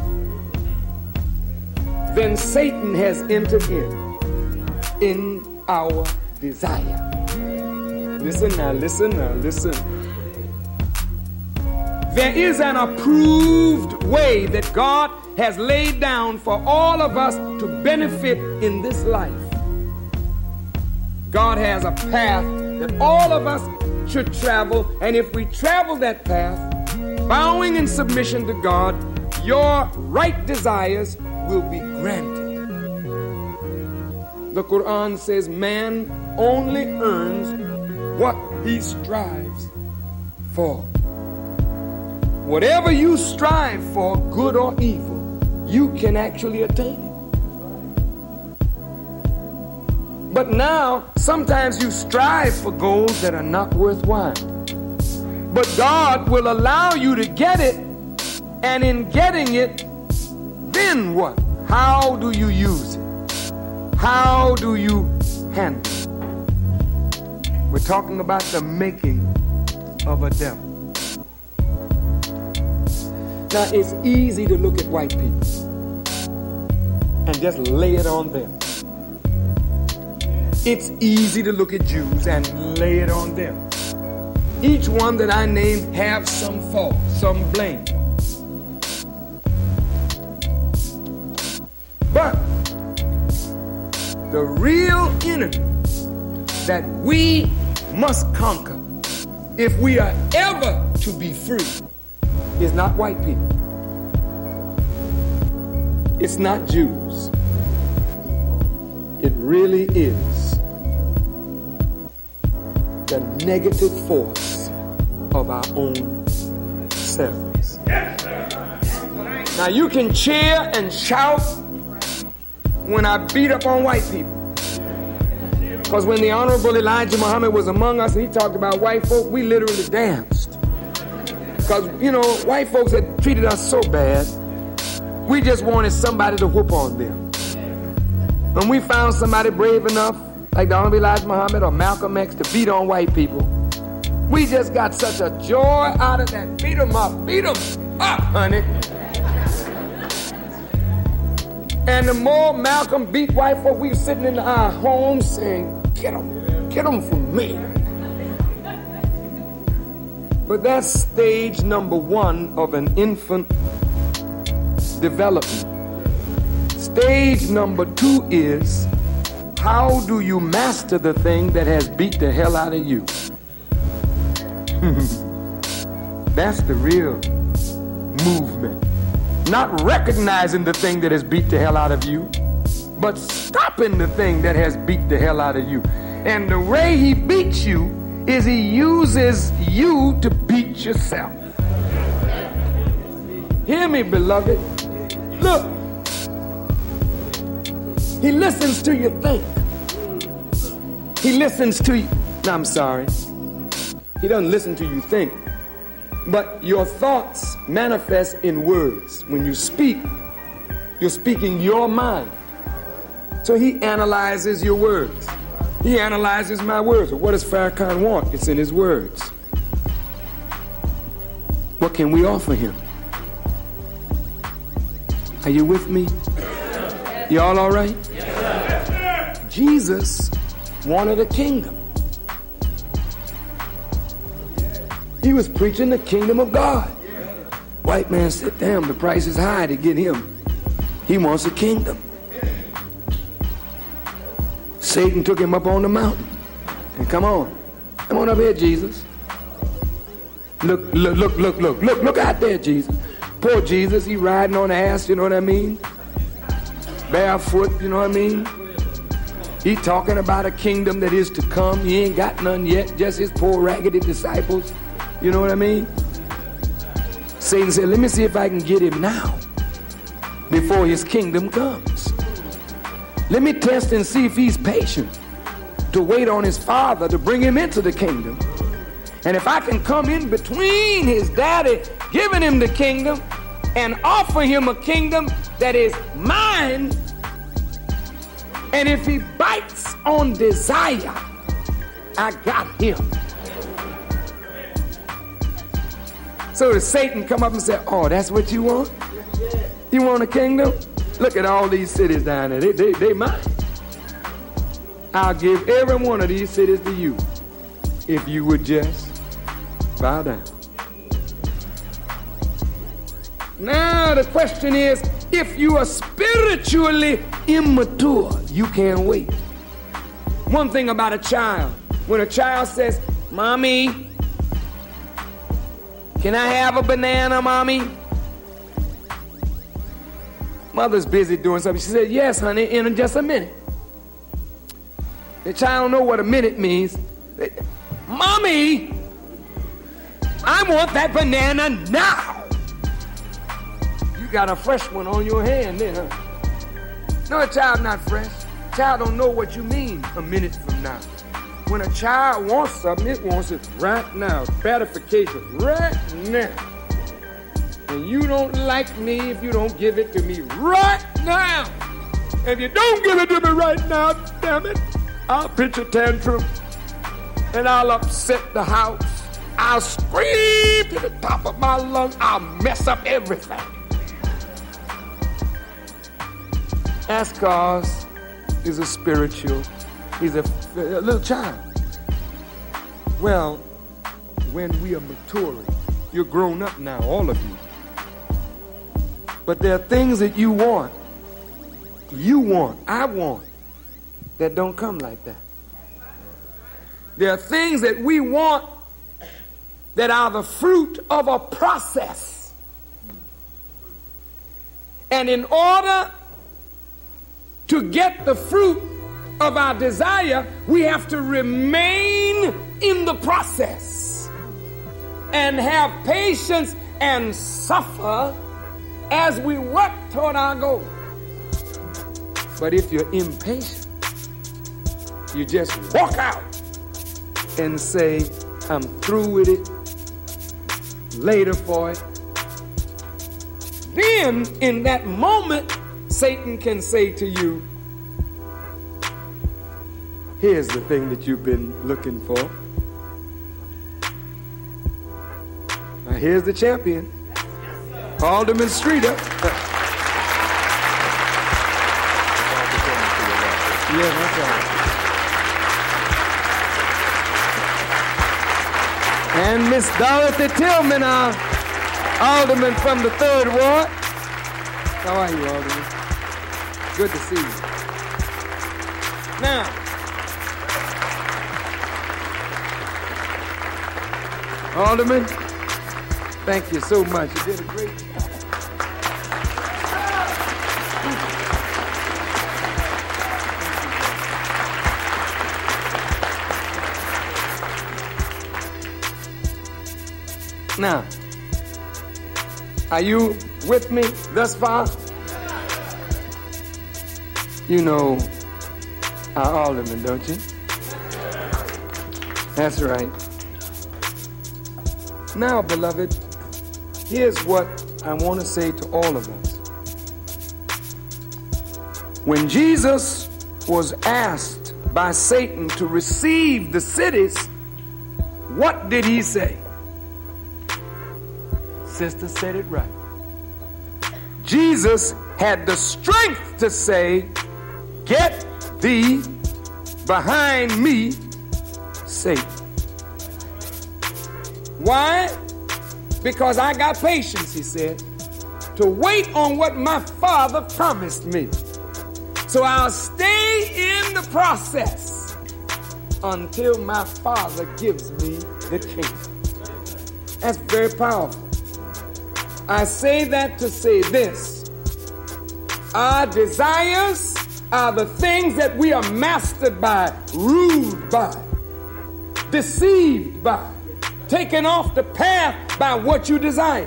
Then Satan has entered in in our desire. Listen now, listen now, listen. There is an approved way that God has laid down for all of us to benefit in this life. God has a path that all of us should travel, and if we travel that path, bowing in submission to God, your right desires will be granted. The Quran says man only earns what he strives for. Whatever you strive for, good or evil, you can actually attain it. But now, sometimes you strive for goals that are not worthwhile. But God will allow you to get it, and in getting it, then what? How do you use it? How do you handle it? We're talking about the making of a devil. Now, it's easy to look at white people and just lay it on them. It's easy to look at Jews and lay it on them. Each one that I name have some fault, some blame. But the real enemy that we must conquer if we are ever to be free is not white people. It's not Jews. It really is the negative force of our own selves. Now Now you can cheer and shout when I beat up on white people. Because when the Honorable Elijah Muhammad was among us and he talked about white folk, we literally danced. Because, you know, white folks had treated us so bad, we just wanted somebody to whoop on them. When we found somebody brave enough, like the Honorable Elijah Muhammad or Malcolm X, to beat on white people, we just got such a joy out of that. Beat them up, beat them up, honey. And the more Malcolm beat white folk, we were sitting in our homes saying, Get them, get them from me. But that's stage number one of an infant development. Stage number two is how do you master the thing that has beat the hell out of you? That's the real movement. Not recognizing the thing that has beat the hell out of you, but stopping the thing that has beat the hell out of you. And the way he beats you is he uses you to beat yourself. Hear me, beloved. Look, he listens to you think. He listens to you. No, I'm sorry. He doesn't listen to you think. But your thoughts manifest in words. When you speak, you're speaking your mind. So he analyzes your words. He analyzes my words. What does Farrakhan want? It's in his words. What can we offer him? Are you with me? Y'all all right? Jesus wanted a kingdom. He was preaching the kingdom of God. White man said, damn, the price is high to get him. He wants a kingdom. Satan took him up on the mountain. And come on. Come on up here, Jesus. Look, look, look, look, look, look, look out there, Jesus. Poor Jesus, he riding on ass, you know what I mean? Barefoot, you know what I mean? He talking about a kingdom that is to come. He ain't got none yet, just his poor raggedy disciples. You know what I mean? Satan said, let me see if I can get him now before his kingdom comes. Let me test and see if he's patient to wait on his father to bring him into the kingdom. And if I can come in between his daddy giving him the kingdom and offer him a kingdom that is mine, and if he bites on desire, I got him. So does Satan come up and say, Oh, that's what you want? You want a kingdom? Look at all these cities down there. They, they, they mine. I'll give every one of these cities to you if you would just bow down. Now the question is if you are spiritually immature, you can't wait. One thing about a child, when a child says, Mommy, can I have a banana, Mommy? Mother's busy doing something. She said, Yes, honey, in just a minute. The child don't know what a minute means. Mommy, I want that banana now. You got a fresh one on your hand huh? No, a child not fresh. Child don't know what you mean a minute from now. When a child wants something, it wants it right now. Gratification, right now. And you don't like me if you don't give it to me right now. If you don't give it to me right now, damn it, I'll pitch a tantrum and I'll upset the house. I'll scream to the top of my lungs. I'll mess up everything. Ascars is a spiritual, he's a, a little child. Well, when we are maturing, you're grown up now, all of you. But there are things that you want, you want, I want, that don't come like that. There are things that we want that are the fruit of a process. And in order to get the fruit of our desire, we have to remain in the process and have patience and suffer as we work toward our goal. But if you're impatient, you just walk out and say, I'm through with it, later for it. Then, in that moment, Satan can say to you, Here's the thing that you've been looking for. Now, here's the champion, Alderman Streeter. Yeah, that's right. And Miss Dorothy Tillman, our alderman from the third ward. How are you, alderman? Good to see you. Now, alderman, thank you so much. You did a great job. Now, are you with me thus far? You know our alderman, don't you? That's right. Now, beloved, here's what I want to say to all of us. When Jesus was asked by Satan to receive the cities, what did he say? Sister said it right. Jesus had the strength to say, Get thee behind me, Satan. Why? Because I got patience, he said, to wait on what my father promised me. So I'll stay in the process until my father gives me the kingdom. That's very powerful. I say that to say this. Our desires are the things that we are mastered by, ruled by, deceived by, taken off the path by what you desire.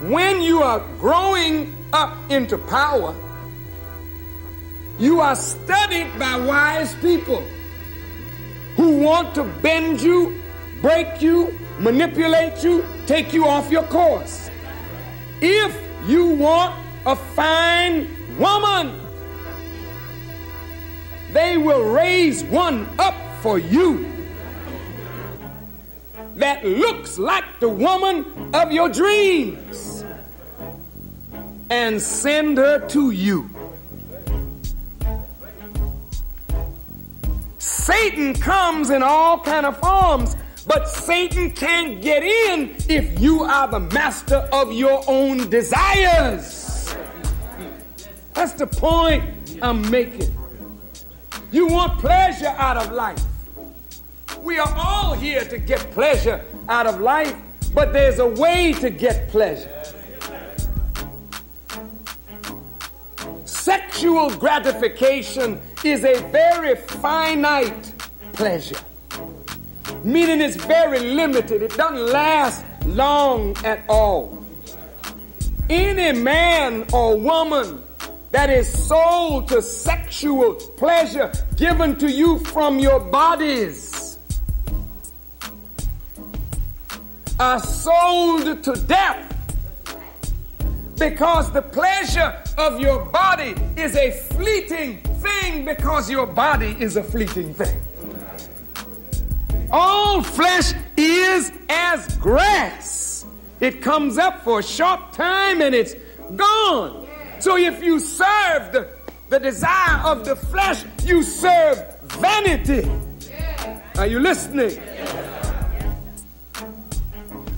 When you are growing up into power, you are studied by wise people who want to bend you, break you, manipulate you, take you off your course. If you want a fine woman, they will raise one up for you that looks like the woman of your dreams and send her to you. Satan comes in all kind of forms but Satan can't get in if you are the master of your own desires. That's the point I'm making. You want pleasure out of life. We are all here to get pleasure out of life, but there's a way to get pleasure. Sexual gratification is a very finite pleasure meaning it's very limited. It doesn't last long at all. Any man or woman that is sold to sexual pleasure given to you from your bodies are sold to death because the pleasure of your body is a fleeting thing because your body is a fleeting thing. All flesh is as grass. It comes up for a short time and it's gone. So if you serve the, the desire of the flesh, you serve vanity. Are you listening?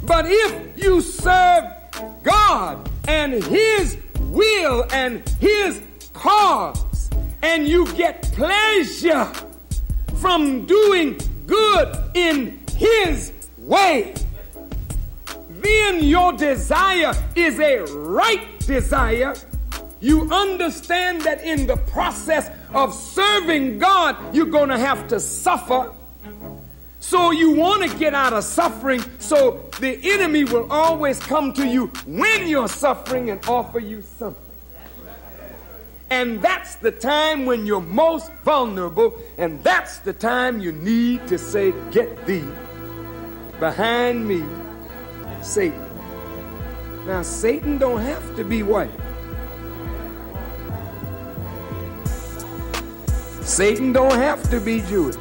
But if you serve God and His will and His cause, and you get pleasure from doing good in His way, then your desire is a right desire. You understand that in the process of serving God, you're going to have to suffer. So you want to get out of suffering, so the enemy will always come to you when you're suffering and offer you something. And that's the time when you're most vulnerable, and that's the time you need to say, Get thee behind me, Satan. Now, Satan don't have to be white. Satan don't have to be Jewish.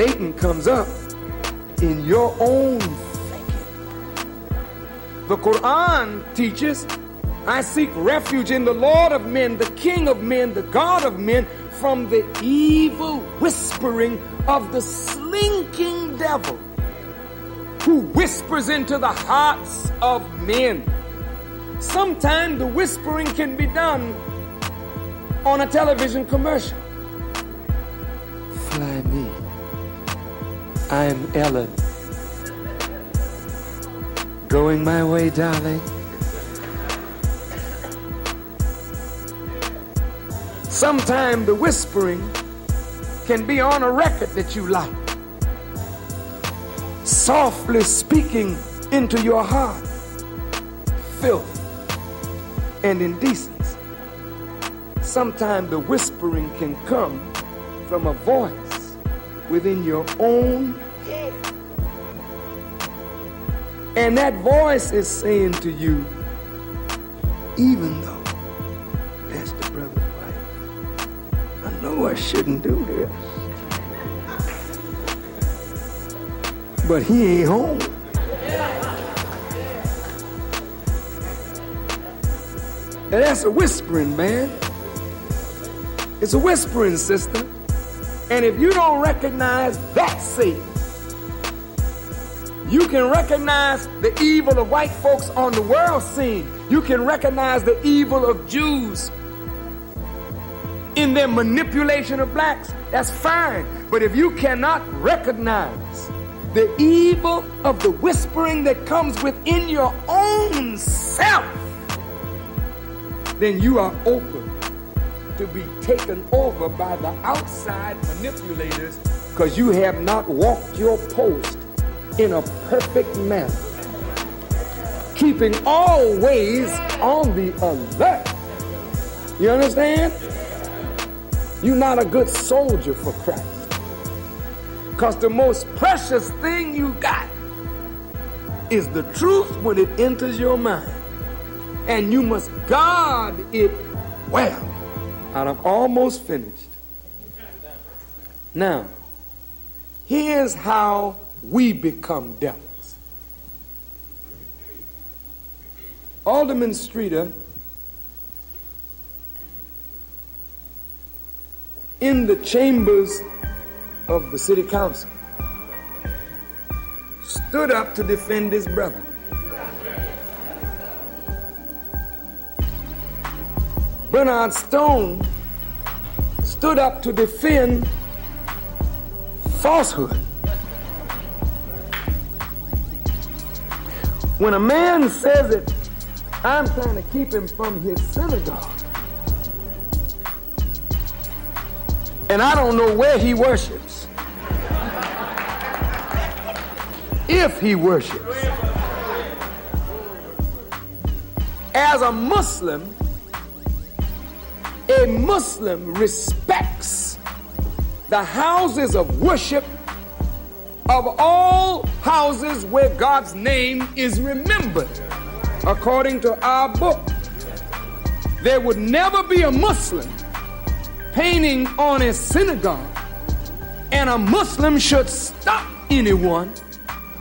Satan comes up in your own thinking. The Quran teaches, I seek refuge in the Lord of men, the King of men, the God of men, from the evil whispering of the slinking devil who whispers into the hearts of men. Sometimes the whispering can be done on a television commercial. Fly me. I'm Ellen. Going my way, darling. Sometimes the whispering can be on a record that you like softly speaking into your heart filth and indecency. Sometimes the whispering can come from a voice within your own head. And that voice is saying to you, even though that's the brother's wife, I know I shouldn't do this. but he ain't home. And that's a whispering, man. It's a whispering, sister. And if you don't recognize that Satan, you can recognize the evil of white folks on the world scene. You can recognize the evil of Jews in their manipulation of blacks. That's fine. But if you cannot recognize the evil of the whispering that comes within your own self, then you are open to be taken over by the outside manipulators because you have not walked your post in a perfect manner. Keeping always on the alert. You understand? You're not a good soldier for Christ. Because the most precious thing you got is the truth when it enters your mind. And you must guard it well. And I'm almost finished. Now, here's how we become devils. Alderman Streeter, in the chambers of the city council stood up to defend his brother. Bernard Stone stood up to defend falsehood. When a man says it, I'm trying to keep him from his synagogue. And I don't know where he worships. if he worships. As a Muslim, a Muslim respects the houses of worship of all houses where God's name is remembered. According to our book, there would never be a Muslim painting on a synagogue, and a Muslim should stop anyone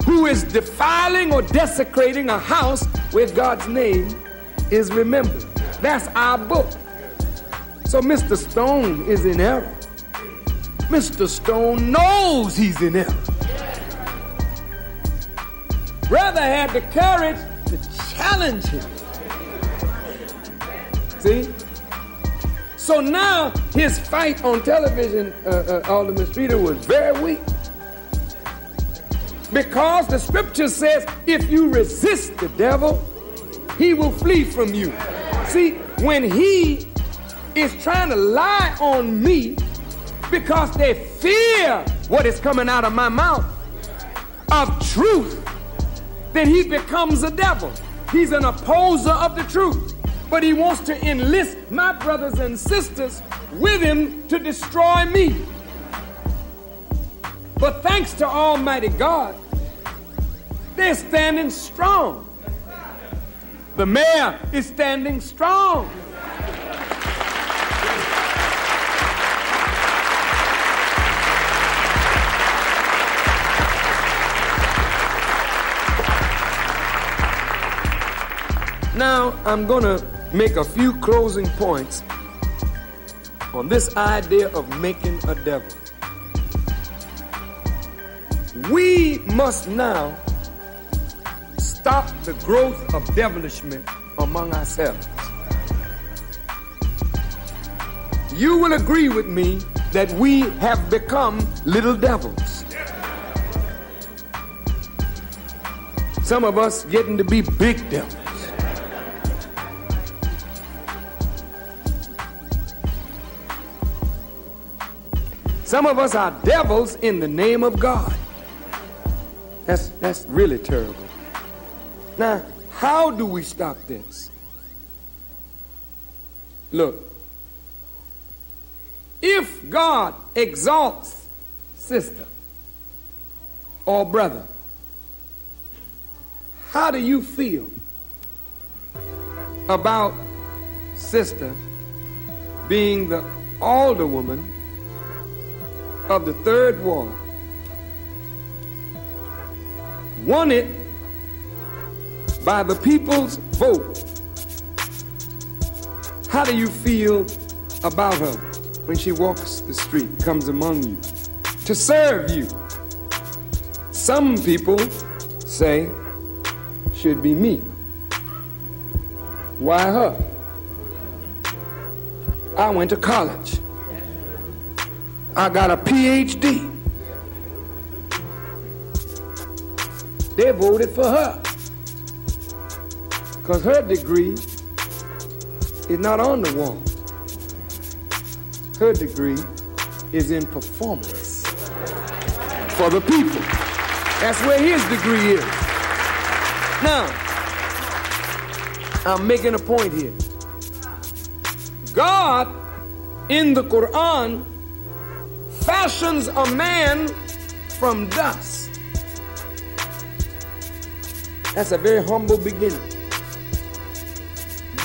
who is defiling or desecrating a house where God's name is remembered. That's our book. So Mr. Stone is in error. Mr. Stone knows he's in error. Brother had the courage to challenge him. See? So now his fight on television, uh, uh, Alderman Streeter, was very weak. Because the scripture says, if you resist the devil, he will flee from you. See, when he is trying to lie on me because they fear what is coming out of my mouth of truth, then he becomes a devil. He's an opposer of the truth. But he wants to enlist my brothers and sisters with him to destroy me. But thanks to Almighty God, they're standing strong. The mayor is standing strong. Now, I'm to make a few closing points on this idea of making a devil. We must now stop the growth of devilishment among ourselves. You will agree with me that we have become little devils. Some of us getting to be big devils. Some of us are devils in the name of God. That's, that's really terrible. Now, how do we stop this? Look, if God exalts sister or brother, how do you feel about sister being the older woman of the third War won it by the people's vote. How do you feel about her when she walks the street, comes among you to serve you? Some people say should be me. Why her? I went to college. I got a PhD. They voted for her. Because her degree is not on the wall. Her degree is in performance for the people. That's where his degree is. Now, I'm making a point here. God in the Quran fashions a man from dust. That's a very humble beginning.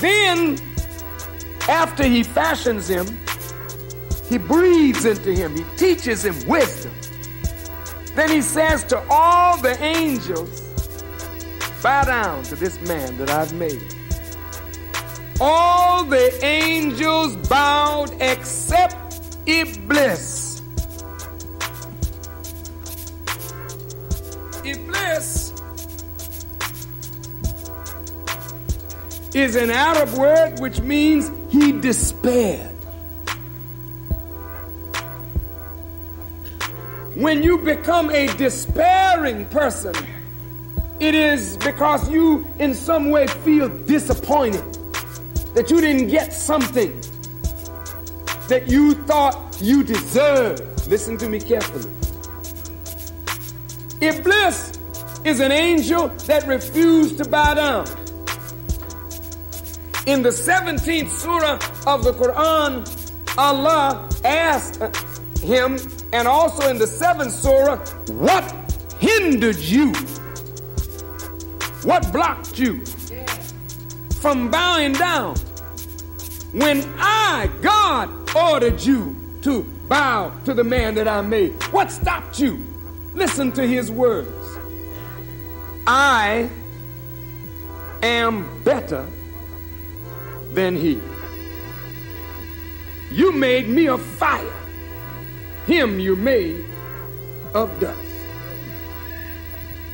Then, after he fashions him, he breathes into him, he teaches him wisdom. Then he says to all the angels, Bow down to this man that I've made. All the angels bowed except Iblis. Is an Arab word which means he despaired. When you become a despairing person, it is because you in some way feel disappointed that you didn't get something that you thought you deserved. Listen to me carefully. Iblis is an angel that refused to bow down. In the 17th surah of the Quran, Allah asked him, and also in the 7th surah, what hindered you? What blocked you from bowing down when I, God, ordered you to bow to the man that I made? What stopped you? Listen to his words. I am better than he. You made me of fire. Him you made of dust.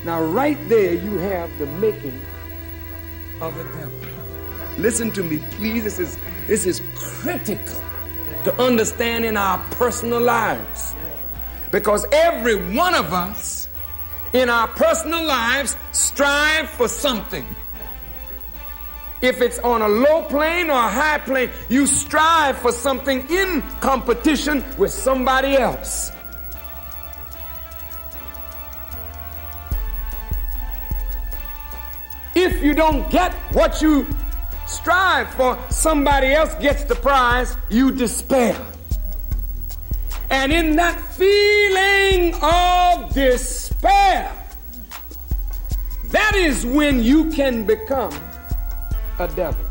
Now, right there, you have the making of a devil. Listen to me, please. This is, this is critical to understand in our personal lives. Because every one of us in our personal lives strive for something. If it's on a low plane or a high plane, you strive for something in competition with somebody else. If you don't get what you strive for, somebody else gets the prize, you despair. And in that feeling of despair, that is when you can become a devil.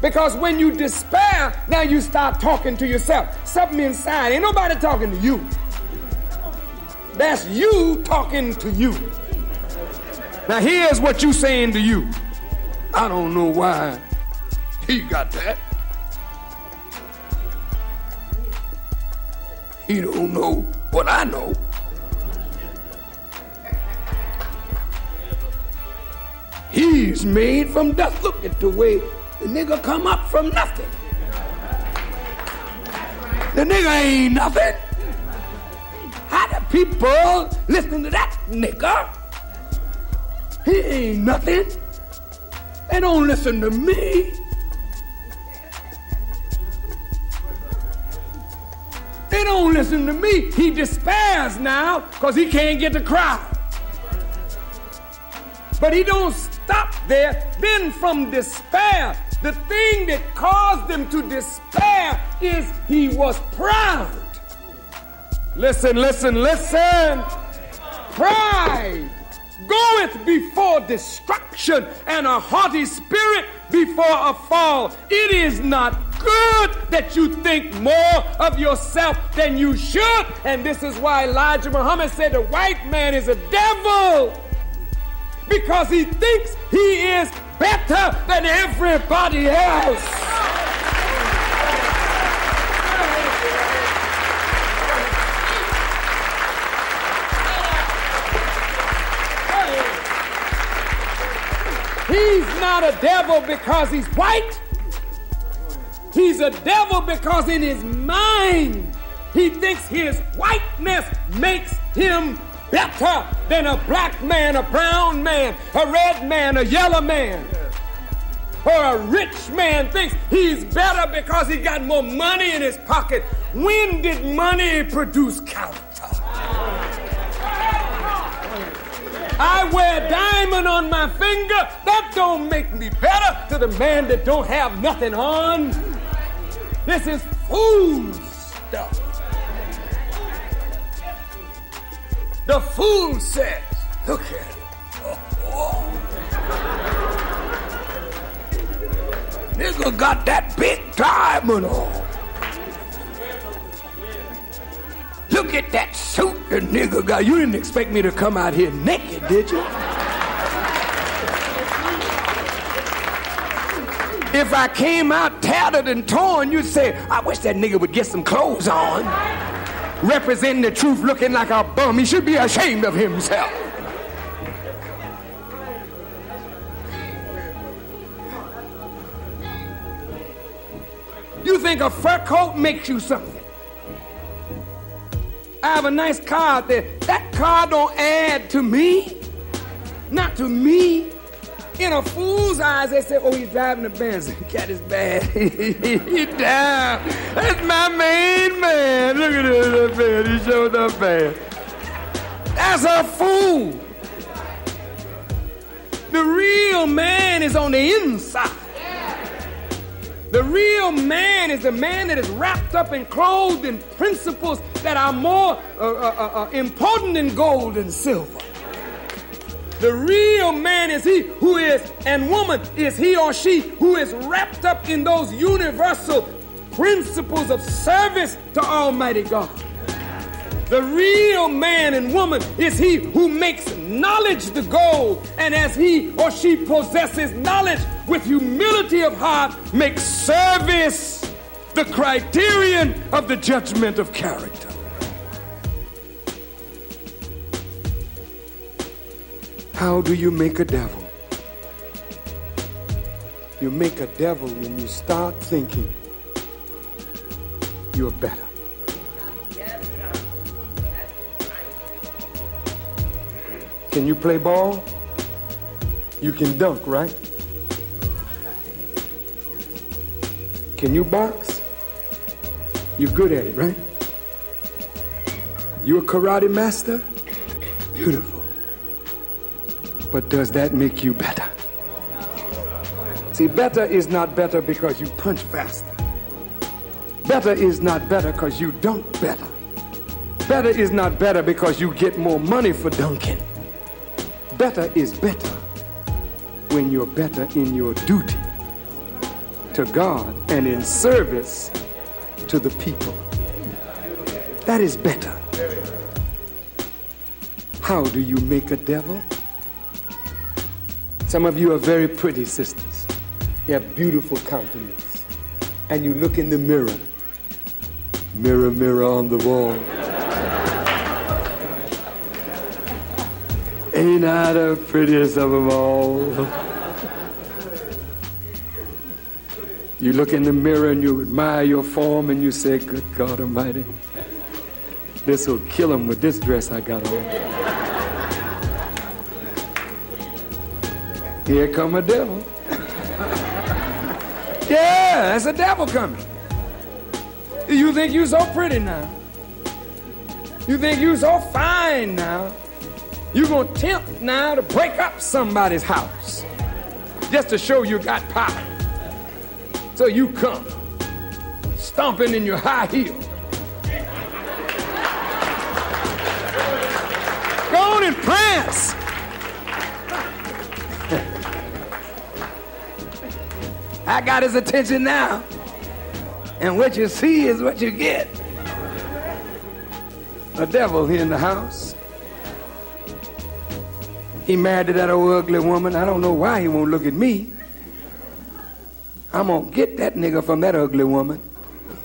Because when you despair, now you start talking to yourself. Something inside, ain't nobody talking to you. That's you talking to you. Now here's what you saying to you. I don't know why he got that. He don't know what I know. He's made from dust. Look at the way the nigga come up from nothing. The nigga ain't nothing. How the people listening to that nigga? He ain't nothing. They don't listen to me. They don't listen to me. He despairs now because he can't get the crowd. But he don't stop there. Then from despair, the thing that caused them to despair is he was proud. Listen, listen, listen. Pride goeth before destruction, and a haughty spirit before a fall. It is not good that you think more of yourself than you should. And this is why Elijah Muhammad said the white man is a devil because he thinks he is better than everybody else. He's not a devil because he's white. He's a devil because in his mind he thinks his whiteness makes him better than a black man, a brown man, a red man, a yellow man. Or a rich man thinks he's better because he got more money in his pocket. When did money produce character? I wear a diamond on my finger. That don't make me better to the man that don't have nothing on. This is fool stuff. The fool says, look at it. Oh, oh. Nigga got that big diamond on. Look at that suit the nigga got. You didn't expect me to come out here naked, did you? If I came out tattered and torn, you'd say, I wish that nigga would get some clothes on. Representing the truth looking like a bum. He should be ashamed of himself. You think a fur coat makes you something? I have a nice car there. That car don't add to me. Not to me. In a fool's eyes, they say, oh, he's driving a Benz. Cat is bad. he down. That's my main man. Look at that man. He showed up bad. That's a fool. The real man is on the inside. The real man is the man that is wrapped up and clothed in principles that are more uh, uh, uh, uh, important than gold and silver. The real man is he who is, and woman is he or she who is wrapped up in those universal principles of service to Almighty God. The real man and woman is he who makes knowledge the goal, and as he or she possesses knowledge with humility of heart, makes service the criterion of the judgment of character. How do you make a devil? You make a devil when you start thinking you're better. Can you play ball? You can dunk, right? Can you box? You're good at it, right? You a karate master? Beautiful. But does that make you better? See, better is not better because you punch faster. Better is not better because you dunk better. Better is not better because you get more money for dunking. Better is better when you're better in your duty to God and in service to the people. That is better. How do you make a devil? Some of you are very pretty sisters. You have beautiful countenance. And you look in the mirror. Mirror, mirror on the wall. Ain't I the prettiest of them all? You look in the mirror and you admire your form and you say, Good God Almighty, this will kill him with this dress I got on. Here come a devil. yeah, that's a devil coming. You think you so pretty now. You think you so fine now. You're going to tempt now to break up somebody's house just to show you got power. So you come stomping in your high heel. Go on and prance. I got his attention now. And what you see is what you get. A devil here in the house. He married to that old ugly woman. I don't know why he won't look at me. I'm going to get that nigga from that ugly woman.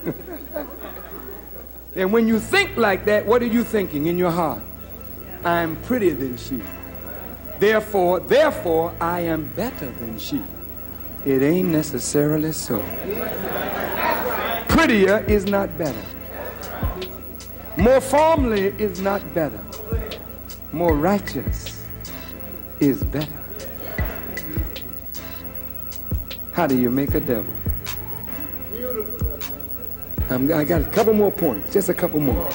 and when you think like that, what are you thinking in your heart? I am prettier than she. Therefore, therefore, I am better than she. It ain't necessarily so. Prettier is not better. More formally is not better. More righteous is better. How do you make a devil? Um, I got a couple more points, just a couple more.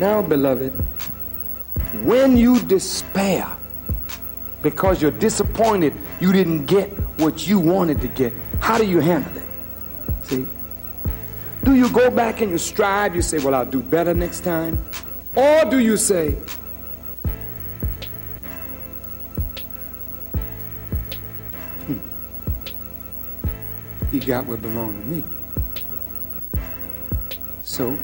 Now, beloved, when you despair because you're disappointed you didn't get what you wanted to get, how do you handle it? See? Do you go back and you strive? You say, Well, I'll do better next time? Or do you say, hmm, he got what belonged to me. So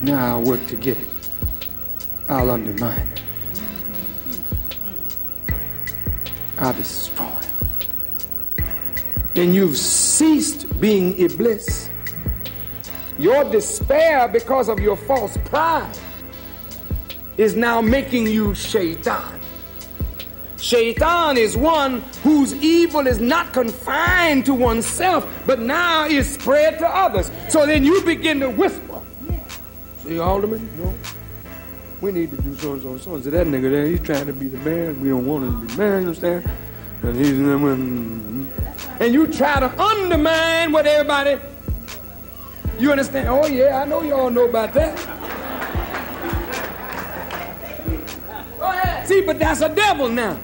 now I'll work to get it. I'll undermine it. I'll destroy. Then you've ceased being Iblis. Your despair because of your false pride is now making you Shaitan. Shaitan is one whose evil is not confined to oneself, but now is spread to others. So then you begin to whisper. See, Alderman, know, we need to do so and so and so. So that nigga there, he's trying to be the man. We don't want him to be the man, you understand? And he's mm-hmm. and you try to undermine what everybody you understand? Oh yeah, I know y'all know about that. Go ahead. See, but that's a devil now.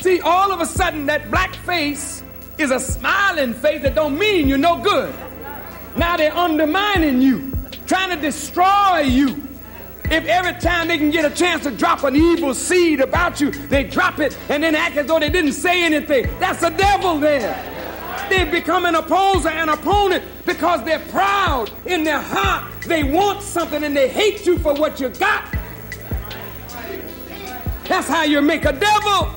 See, all of a sudden, that black face is a smiling face that don't mean you're no good. Now they're undermining you, trying to destroy you. If every time they can get a chance to drop an evil seed about you, they drop it and then act as though they didn't say anything. That's the devil there. They become an opposer, an opponent, because they're proud in their heart. They want something and they hate you for what you got. That's how you make a devil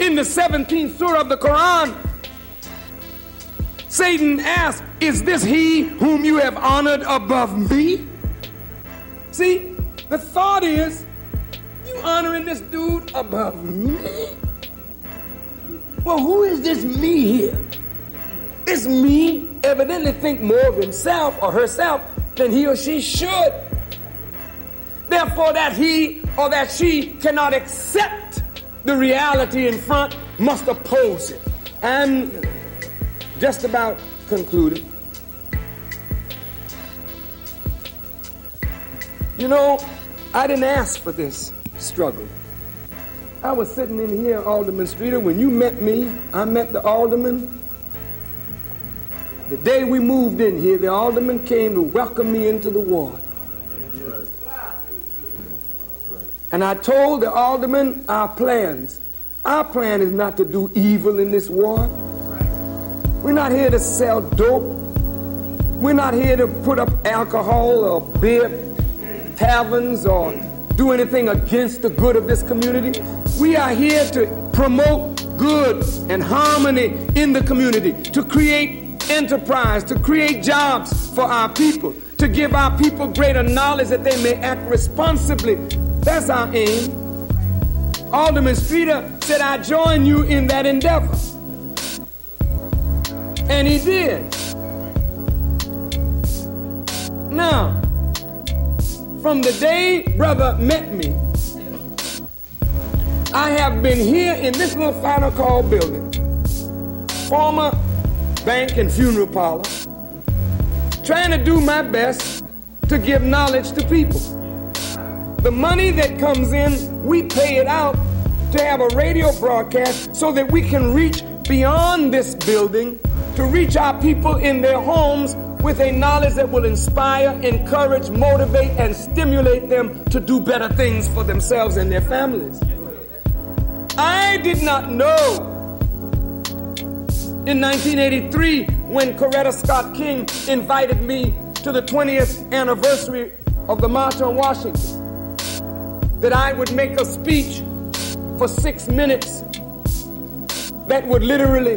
in the 17th surah of the Quran, Satan asked, Is this he whom you have honored above me? See, the thought is, you honoring this dude above me? Well, who is this me here? This me evidently think more of himself or herself than he or she should. Therefore, that he or that she cannot accept the reality in front must oppose it. I'm just about concluded. You know, I didn't ask for this struggle. I was sitting in here, Alderman Streeter, when you met me, I met the alderman. The day we moved in here, the alderman came to welcome me into the ward. And I told the alderman our plans. Our plan is not to do evil in this ward. We're not here to sell dope. We're not here to put up alcohol or beer taverns or do anything against the good of this community. We are here to promote good and harmony in the community, to create enterprise, to create jobs for our people, to give our people greater knowledge that they may act responsibly. That's our aim. Alderman Streeter said, I join you in that endeavor. And he did. Now, from the day brother met me, I have been here in this little final call building, former bank and funeral parlor, trying to do my best to give knowledge to people. The money that comes in, we pay it out to have a radio broadcast so that we can reach beyond this building to reach our people in their homes with a knowledge that will inspire, encourage, motivate, and stimulate them to do better things for themselves and their families. I did not know in 1983 when Coretta Scott King invited me to the 20th anniversary of the March on Washington that I would make a speech for six minutes that would literally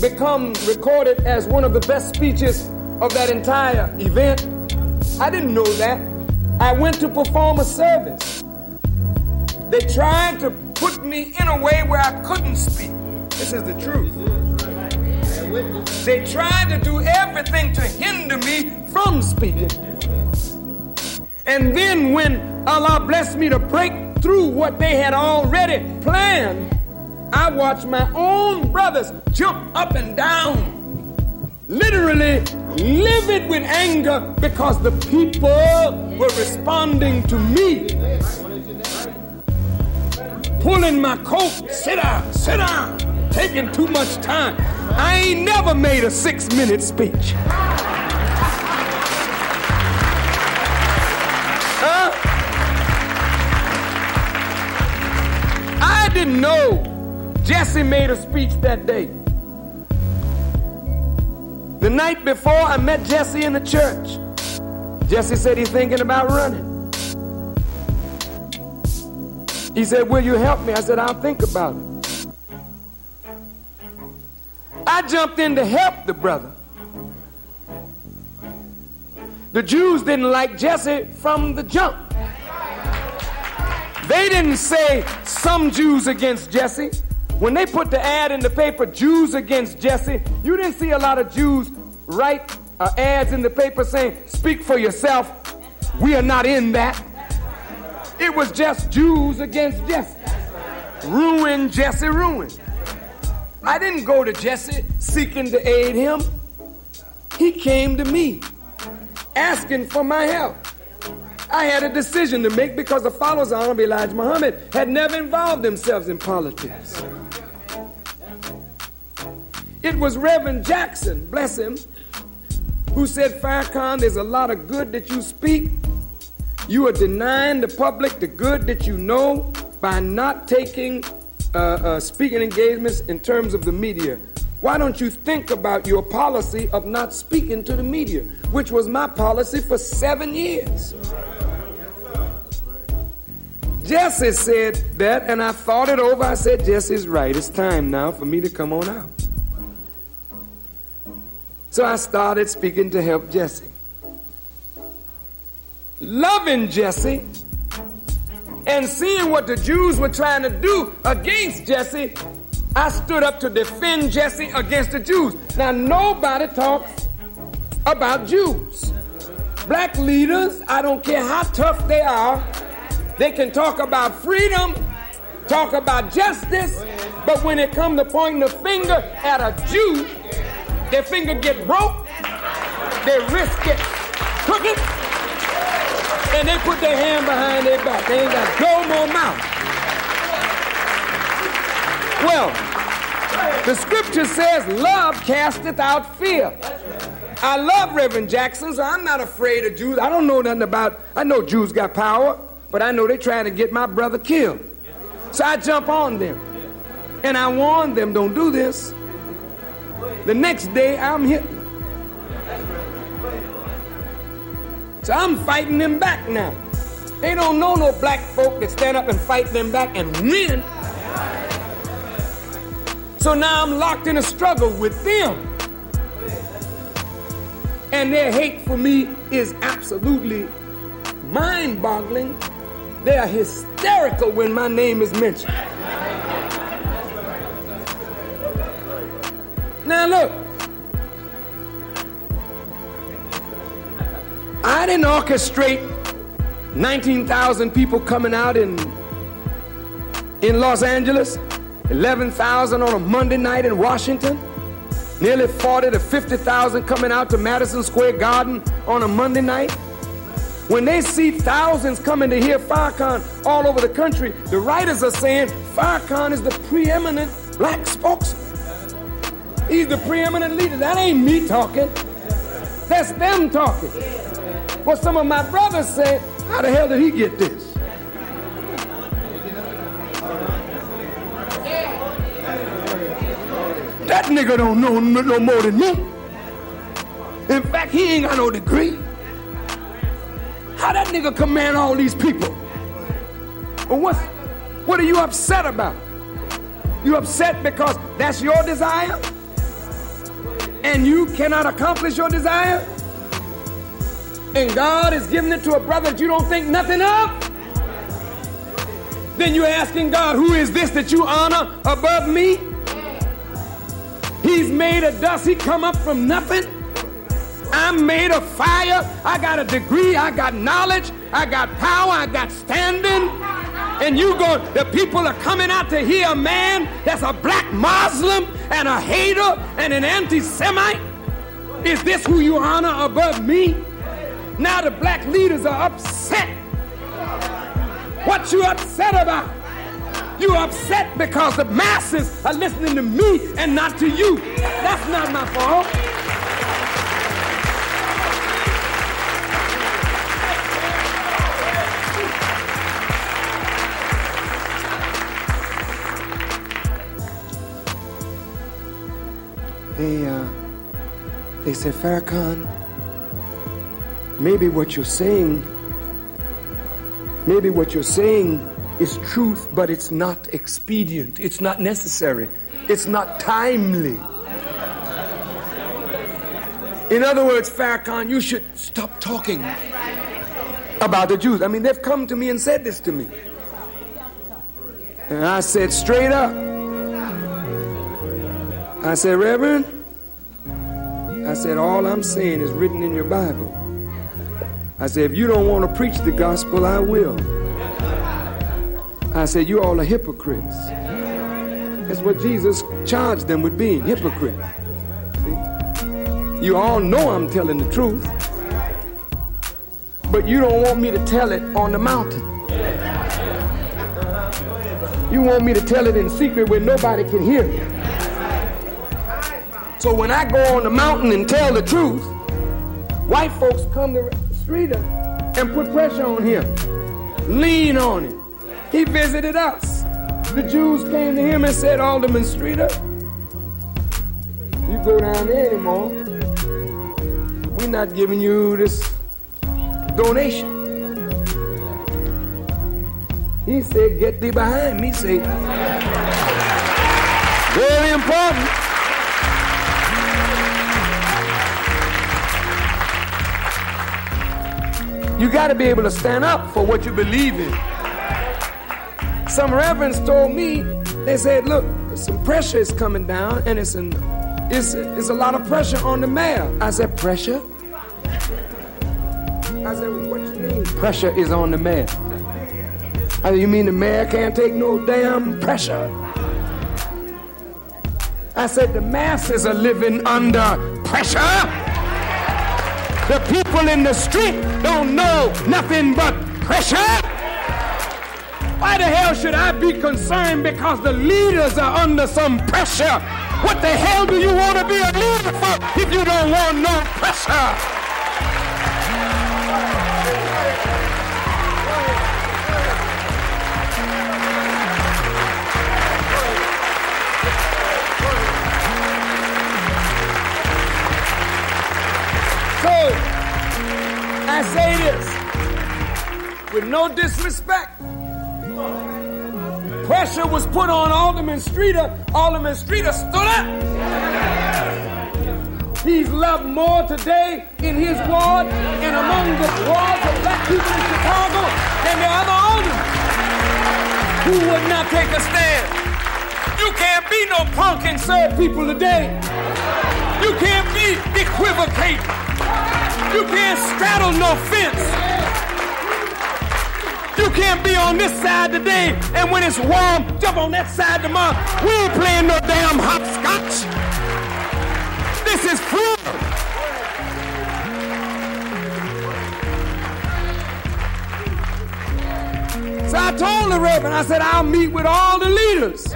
become recorded as one of the best speeches of that entire event. I didn't know that. I went to perform a service. They tried to put me in a way where I couldn't speak. This is the truth. They tried to do everything to hinder me from speaking. And then when Allah blessed me to break through what they had already planned, I watched my own brothers jump up and down, literally livid with anger because the people were responding to me. Pulling my coat, sit down, sit down, taking too much time. I ain't never made a six minute speech. Huh? I didn't know Jesse made a speech that day. The night before, I met Jesse in the church. Jesse said he's thinking about running. He said, Will you help me? I said, I'll think about it. I jumped in to help the brother. The Jews didn't like Jesse from the jump. They didn't say some Jews against Jesse. When they put the ad in the paper, Jews against Jesse, you didn't see a lot of Jews write uh, ads in the paper saying, Speak for yourself. We are not in that. It was just Jews against Jesse. Ruin Jesse, ruin. I didn't go to Jesse seeking to aid him. He came to me asking for my help. I had a decision to make because the followers of Honorable Elijah Muhammad had never involved themselves in politics. It was Reverend Jackson, bless him, who said, Farrakhan, there's a lot of good that you speak. You are denying the public the good that you know by not taking uh, uh, speaking engagements in terms of the media. Why don't you think about your policy of not speaking to the media, which was my policy for seven years? Jesse said that, and I thought it over. I said, Jesse's right. It's time now for me to come on out. So I started speaking to help Jesse. Loving Jesse and seeing what the Jews were trying to do against Jesse, I stood up to defend Jesse against the Jews. Now, nobody talks about Jews. Black leaders, I don't care how tough they are, they can talk about freedom, talk about justice, But when it come to pointing the finger at a Jew, their finger get broke, their wrist get crooked, and they put their hand behind their back. They ain't got no more mouth. Well, the scripture says, love casteth out fear. I love Reverend Jackson, so I'm not afraid of Jews. I don't know nothing about, I know Jews got power, but I know they're trying to get my brother killed. So I jump on them. And I warn them, don't do this. The next day, I'm Hitler. So I'm fighting them back now. They don't know no black folk that stand up and fight them back and win. So now I'm locked in a struggle with them. And their hate for me is absolutely mind boggling. They are hysterical when my name is mentioned. Now, look, I didn't orchestrate 19,000 people coming out in, in Los Angeles, 11,000 on a Monday night in Washington, nearly 40 to 50,000 coming out to Madison Square Garden on a Monday night. When they see thousands coming to hear Farrakhan all over the country, the writers are saying Farrakhan is the preeminent black spokesman. He's the preeminent leader. That ain't me talking. That's them talking. What some of my brothers say, how the hell did he get this? That nigga don't know no more than me. In fact, he ain't got no degree. How that nigga command all these people? Well, what's, what are you upset about? You upset because that's your desire? And you cannot accomplish your desire? And God is giving it to a brother that you don't think nothing of? Then you're asking God, who is this that you honor above me? He's made of dust. He come up from nothing. I'm made of fire. I got a degree. I got knowledge. I got power. I got standing. And you go, the people are coming out to hear a man that's a black Muslim and a hater and an anti Semite. Is this who you honor above me? Now the black leaders are upset. What you upset about? You're upset because the masses are listening to me and not to you. That's not my fault. They, uh, they said, Farrakhan, maybe what you're saying, maybe what you're saying is truth, but it's not expedient. It's not necessary. It's not timely. In other words, Farrakhan, you should stop talking about the Jews. I mean, they've come to me and said this to me. And I said, straight up, I said, Reverend, I said, all I'm saying is written in your Bible. I said, if you don't want to preach the gospel, I will. I said, you all are hypocrites. That's what Jesus charged them with being, hypocrites. See? You all know I'm telling the truth, but you don't want me to tell it on the mountain. You want me to tell it in secret where nobody can hear it. So when I go on the mountain and tell the truth, white folks come to Streeter and put pressure on him, lean on him. He visited us. The Jews came to him and said, Alderman Streeter, you go down there anymore. We're not giving you this donation. He said, get thee behind me, Satan. Very important. You got to be able to stand up for what you believe in. Some reverends told me, they said, look, some pressure is coming down and it's, an, it's, it's a lot of pressure on the mayor. I said, pressure? I said, what you mean pressure is on the mayor? I said, you mean the mayor can't take no damn pressure? I said, the masses are living under pressure. The people in the street don't know nothing but pressure. Why the hell should I be concerned because the leaders are under some pressure? What the hell do you want to be a leader for if you don't want no pressure? I say this with no disrespect. Pressure was put on Alderman Streeter. Alderman Streeter stood up. He's loved more today in his ward and among the wards of black people in Chicago than the other aldermen who would not take a stand. You can't be no punk and serve people today. You can't be equivocating. You can't straddle no fence. You can't be on this side today, and when it's warm, jump on that side tomorrow. We ain't playing no damn hopscotch. This is freedom. So I told the Reverend, I said, I'll meet with all the leaders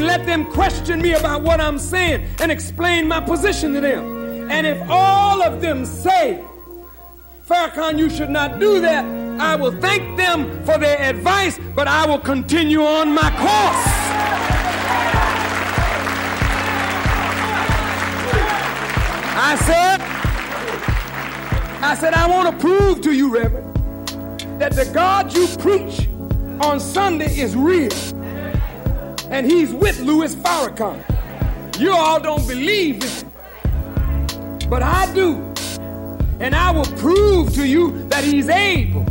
and let them question me about what I'm saying and explain my position to them. And if all of them say, Farrakhan, you should not do that, I will thank them for their advice, but I will continue on my course. I said, I said, I want to prove to you, Reverend, that the God you preach on Sunday is real. And he's with Louis Farrakhan. You all don't believe it but I do. And I will prove to you that He's able.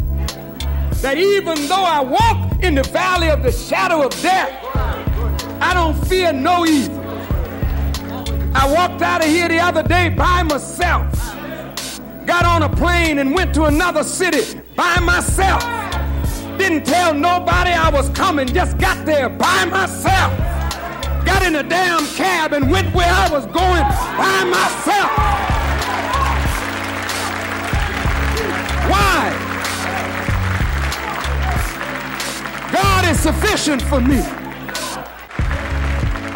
That even though I walk in the valley of the shadow of death, I don't fear no evil. I walked out of here the other day by myself. Got on a plane and went to another city by myself. Didn't tell nobody I was coming, just got there by myself. Got in a damn cab and went where I was going by myself. Why? God is sufficient for me.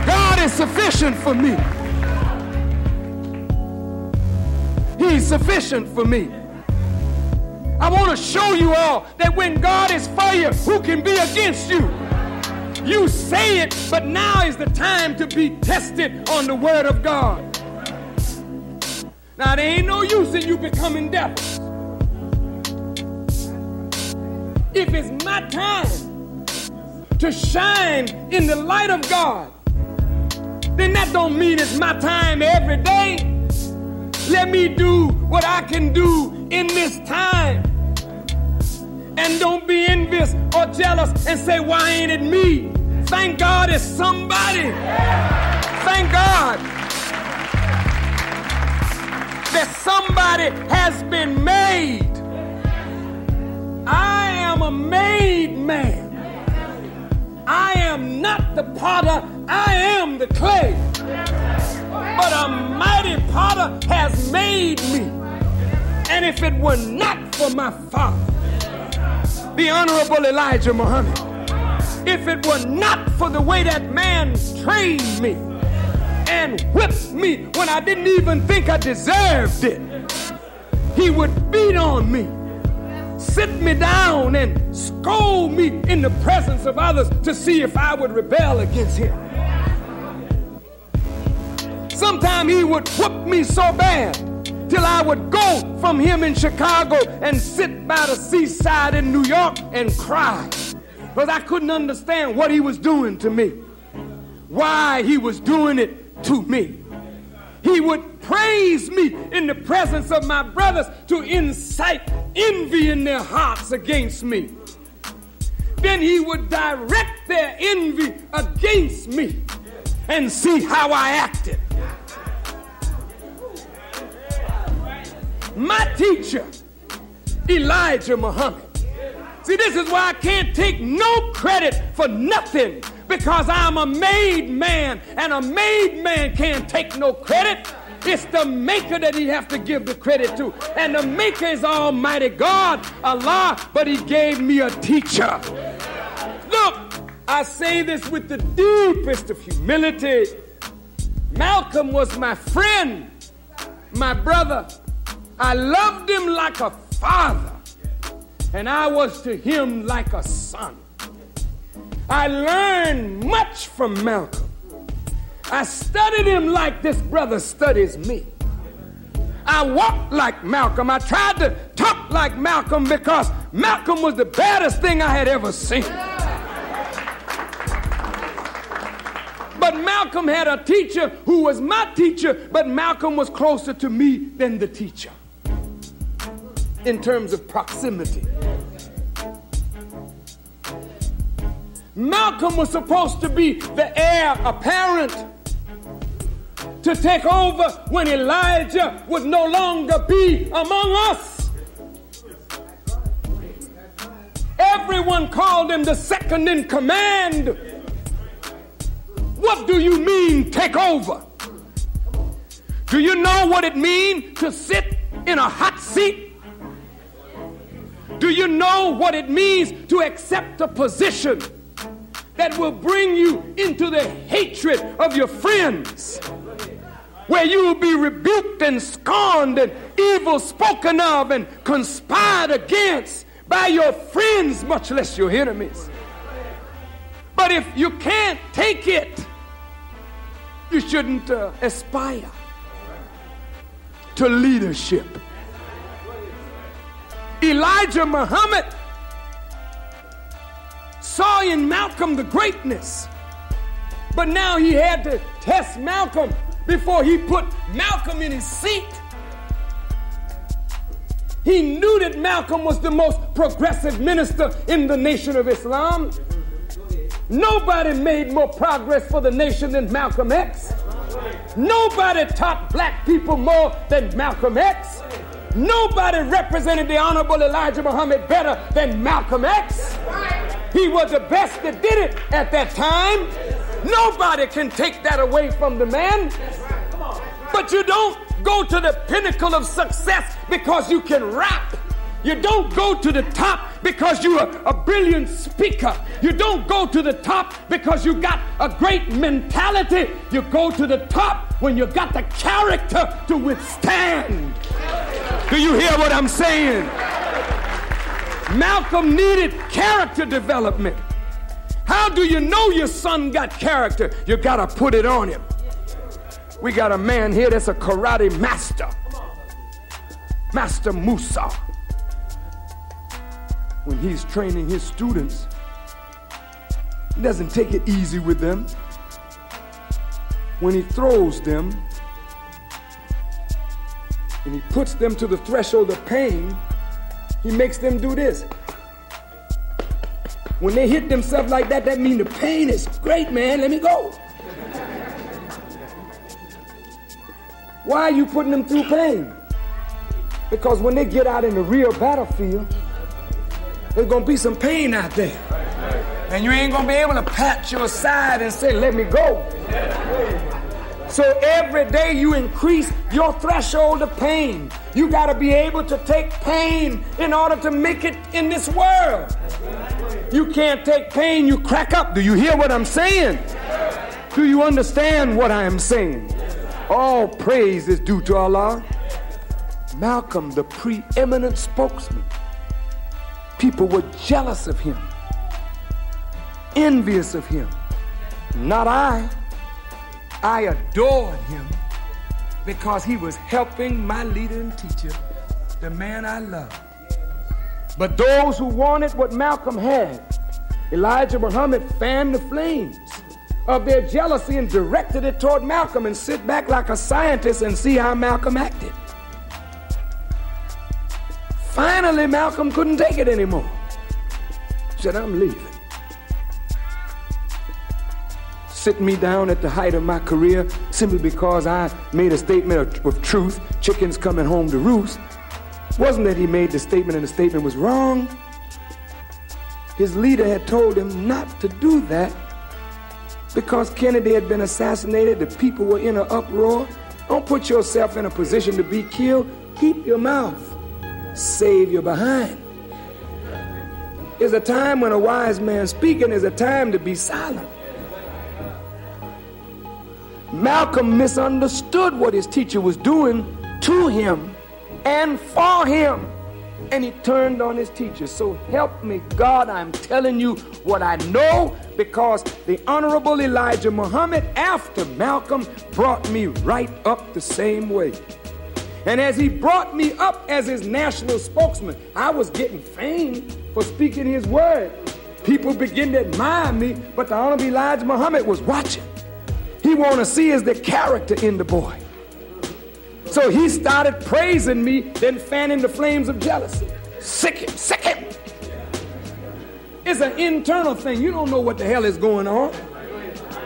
God is sufficient for me. He's sufficient for me. I want to show you all that when God is for you, who can be against you? You say it, but now is the time to be tested on the word of God. Now, there ain't no use in you becoming devils. If it's my time to shine in the light of God, then that don't mean it's my time every day. Let me do what I can do in this time. And don't be envious or jealous and say, why ain't it me? Thank God it's somebody. Thank God that somebody has been made. I am a made man. I am not the potter, I am the clay. But a mighty potter has made me. And if it were not for my father, the Honorable Elijah Muhammad, if it were not for the way that man trained me and whipped me when I didn't even think I deserved it, he would beat on me sit me down and scold me in the presence of others to see if I would rebel against him. Sometimes he would whoop me so bad till I would go from him in Chicago and sit by the seaside in New York and cry because I couldn't understand what he was doing to me, why he was doing it to me. He would praise me in the presence of my brothers to incite envy in their hearts against me. Then he would direct their envy against me and see how I acted. My teacher, Elijah Muhammad. See, this is why I can't take no credit for nothing because I'm a made man, and a made man can't take no credit. It's the maker that he have to give the credit to. And the maker is Almighty God, Allah, but he gave me a teacher. Look, I say this with the deepest of humility. Malcolm was my friend, my brother. I loved him like a father, and I was to him like a son. I learned much from Malcolm. I studied him like this brother studies me. I walked like Malcolm. I tried to talk like Malcolm because Malcolm was the baddest thing I had ever seen. But Malcolm had a teacher who was my teacher, but Malcolm was closer to me than the teacher in terms of proximity. Malcolm was supposed to be the heir apparent to take over when Elijah would no longer be among us. Everyone called him the second in command. What do you mean, take over? Do you know what it means to sit in a hot seat? Do you know what it means to accept a position that will bring you into the hatred of your friends? Where you will be rebuked and scorned and evil spoken of and conspired against by your friends, much less your enemies. But if you can't take it, you shouldn't uh, aspire to leadership. Elijah Muhammad saw in Malcolm the greatness, but now he had to test Malcolm before he put Malcolm in his seat. He knew that Malcolm was the most progressive minister in the nation of Islam. Nobody made more progress for the nation than Malcolm X. Nobody taught black people more than Malcolm X. Nobody represented the Honorable Elijah Muhammad better than Malcolm X. He was the best that did it at that time. Nobody can take that away from the man. But you don't go to the pinnacle of success because you can rap. You don't go to the top because you're a, brilliant speaker. You don't go to the top because you got a great mentality. You go to the top when you got the character to withstand. Do you hear what I'm saying? Malcolm needed character development. How do you know your son got character? You got to put it on him. We got a man here that's a karate master, Master Musa when he's training his students, he doesn't take it easy with them. When he throws them and he puts them to the threshold of pain, he makes them do this. When they hit themselves like that, that means the pain is great, man. Let me go. Why are you putting them through pain? Because when they get out in the real battlefield, there's gonna be some pain out there. And you ain't gonna be able to pat your side and say, let me go. So every day you increase your threshold of pain. You gotta be able to take pain in order to make it in this world. You can't take pain, you crack up. Do you hear what I'm saying? Do you understand what I am saying? All praise is due to Allah. Malcolm, the preeminent spokesman people were jealous of him, envious of him. Not I. I adored him because he was helping my leader and teacher, the man I love. But those who wanted what Malcolm had, Elijah Muhammad fanned the flames of their jealousy and directed it toward Malcolm and sit back like a scientist and see how Malcolm acted. Finally, Malcolm couldn't take it anymore. He Said, I'm leaving. Sit me down at the height of my career simply because I made a statement of, of truth, chickens coming home to roost. Wasn't that he made the statement and the statement was wrong? His leader had told him not to do that because Kennedy had been assassinated, the people were in an uproar. Don't put yourself in a position to be killed. Keep your mouth. Save your behind. There's a time when a wise man speaking, is a time to be silent. Malcolm misunderstood what his teacher was doing to him and for him. And he turned on his teacher. So help me, God, I'm telling you what I know because the Honorable Elijah Muhammad, after Malcolm, brought me right up the same way. And as he brought me up as his national spokesman, I was getting fame for speaking his word. People began to admire me, but the Honorable Elijah Muhammad was watching. He want to see is the character in the boy. So he started praising me, then fanning the flames of jealousy. Sick him, sick him. It's an internal thing. You don't know what the hell is going on.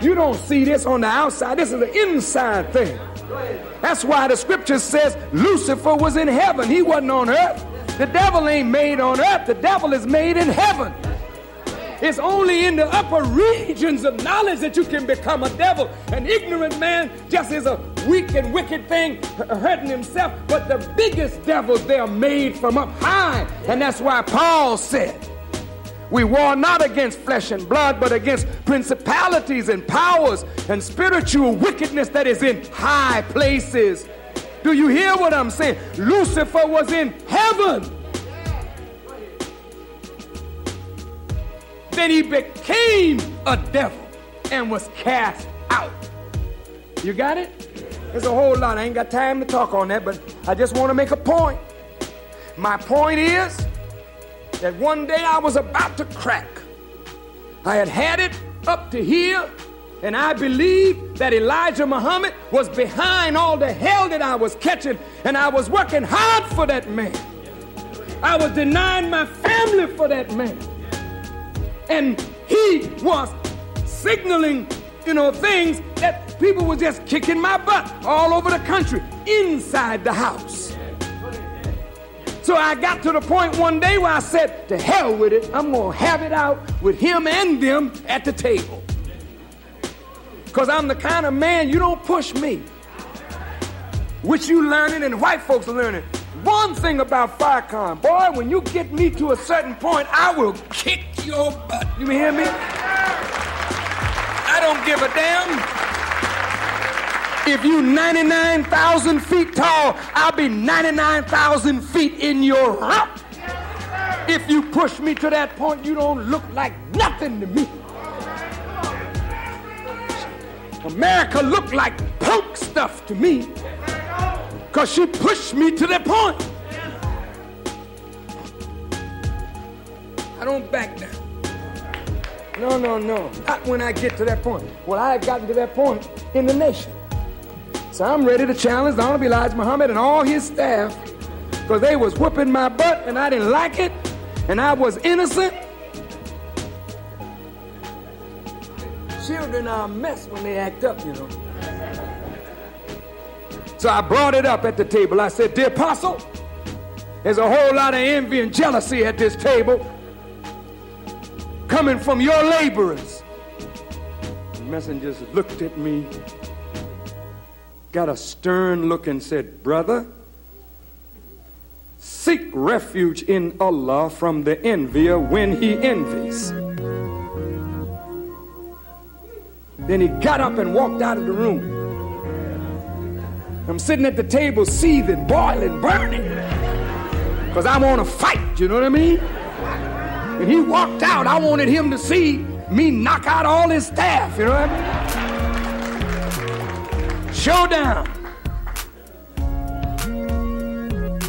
You don't see this on the outside. This is an inside thing. That's why the scripture says Lucifer was in heaven. He wasn't on earth. The devil ain't made on earth. The devil is made in heaven. It's only in the upper regions of knowledge that you can become a devil. An ignorant man just is a weak and wicked thing, hurting himself. But the biggest devils, they are made from up high. And that's why Paul said, we war not against flesh and blood, but against principalities and powers and spiritual wickedness that is in high places. Do you hear what I'm saying? Lucifer was in heaven. Then he became a devil and was cast out. You got it? There's a whole lot. I ain't got time to talk on that, but I just want to make a point. My point is that one day I was about to crack. I had had it up to here, and I believed that Elijah Muhammad was behind all the hell that I was catching, and I was working hard for that man. I was denying my family for that man and he was signaling, you know, things that people were just kicking my butt all over the country inside the house. So I got to the point one day where I said, to hell with it, I'm going to have it out with him and them at the table. Because I'm the kind of man you don't push me. Which you learning and white folks are learning. One thing about Farrakhan, boy, when you get me to a certain point, I will kick your butt. You hear me? I don't give a damn. If you 99,000 feet tall, I'll be 99,000 feet in your rump. If you push me to that point, you don't look like nothing to me. America looked like punk stuff to me because she pushed me to that point. I don't back down. No, no, no. Not when I get to that point. Well, I have gotten to that point in the nation. So I'm ready to challenge the Honorable Elijah Muhammad and all his staff because they was whooping my butt and I didn't like it and I was innocent. Children are a mess when they act up, you know. So I brought it up at the table. I said, Dear Apostle, there's a whole lot of envy and jealousy at this table coming from your laborers. The messengers looked at me, got a stern look, and said, Brother, seek refuge in Allah from the envier when he envies. Then he got up and walked out of the room. I'm sitting at the table seething, boiling, burning. Because I want to fight, you know what I mean? And he walked out. I wanted him to see me knock out all his staff, you know what I mean? Showdown.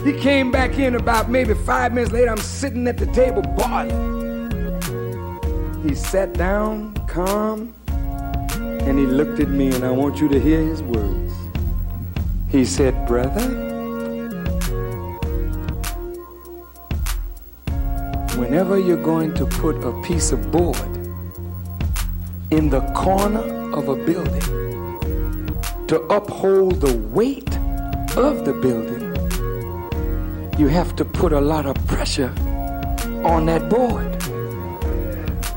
He came back in about maybe five minutes later. I'm sitting at the table boiling. He sat down, calm, and he looked at me, and I want you to hear his words. He said, Brother, whenever you're going to put a piece of board in the corner of a building to uphold the weight of the building, you have to put a lot of pressure on that board.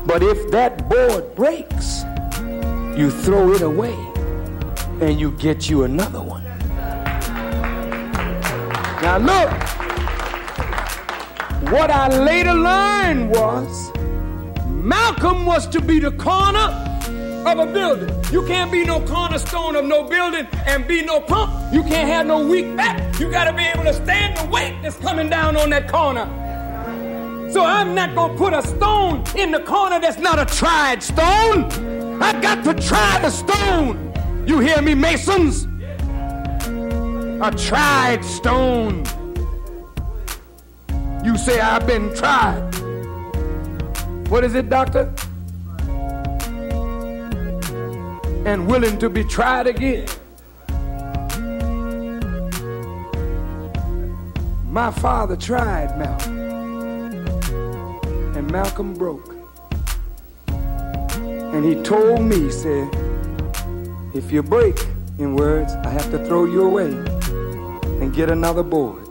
But if that board breaks, you throw it away and you get you another one. Now, look, what I later learned was Malcolm was to be the corner of a building. You can't be no cornerstone of no building and be no pump. You can't have no weak back. You got to be able to stand the weight that's coming down on that corner. So I'm not going to put a stone in the corner that's not a tried stone. I got to try the stone. You hear me, Masons? A tried stone. You say, I've been tried. What is it, doctor? And willing to be tried again. My father tried Malcolm, and Malcolm broke. And he told me, he said, if you break, in words, I have to throw you away and get another board.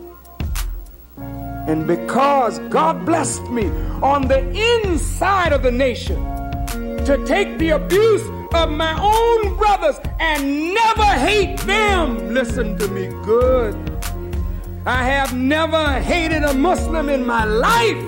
And because God blessed me on the inside of the nation to take the abuse of my own brothers and never hate them, listen to me good. I have never hated a Muslim in my life.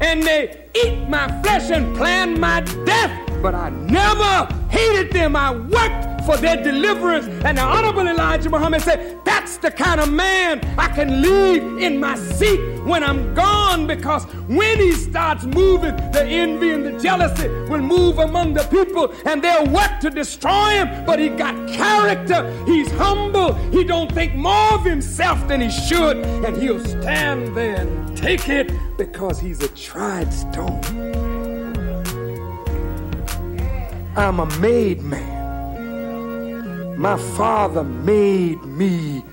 And they eat my flesh and plan my death, but I never hated them. I worked for their deliverance. And the Honorable Elijah Muhammad said, That's the kind of man I can leave in my seat when I'm gone because when he starts moving, the envy and the jealousy will move among the people and they'll work to destroy him. But he got character. He's humble. He don't think more of himself than he should. And he'll stand there and take it because he's a tried stone. I'm a made man. My father made me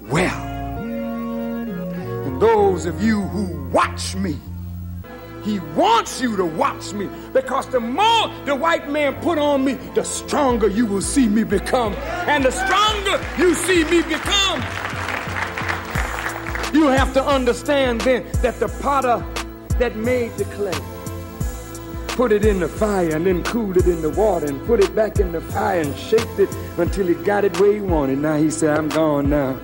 well. And those of you who watch me, he wants you to watch me because the more the white man put on me, the stronger you will see me become. And the stronger you see me become, you have to understand then that the potter that made the clay put it in the fire and then cooled it in the water and put it back in the fire and shaped it until he got it where he wanted. Now he said, I'm gone now.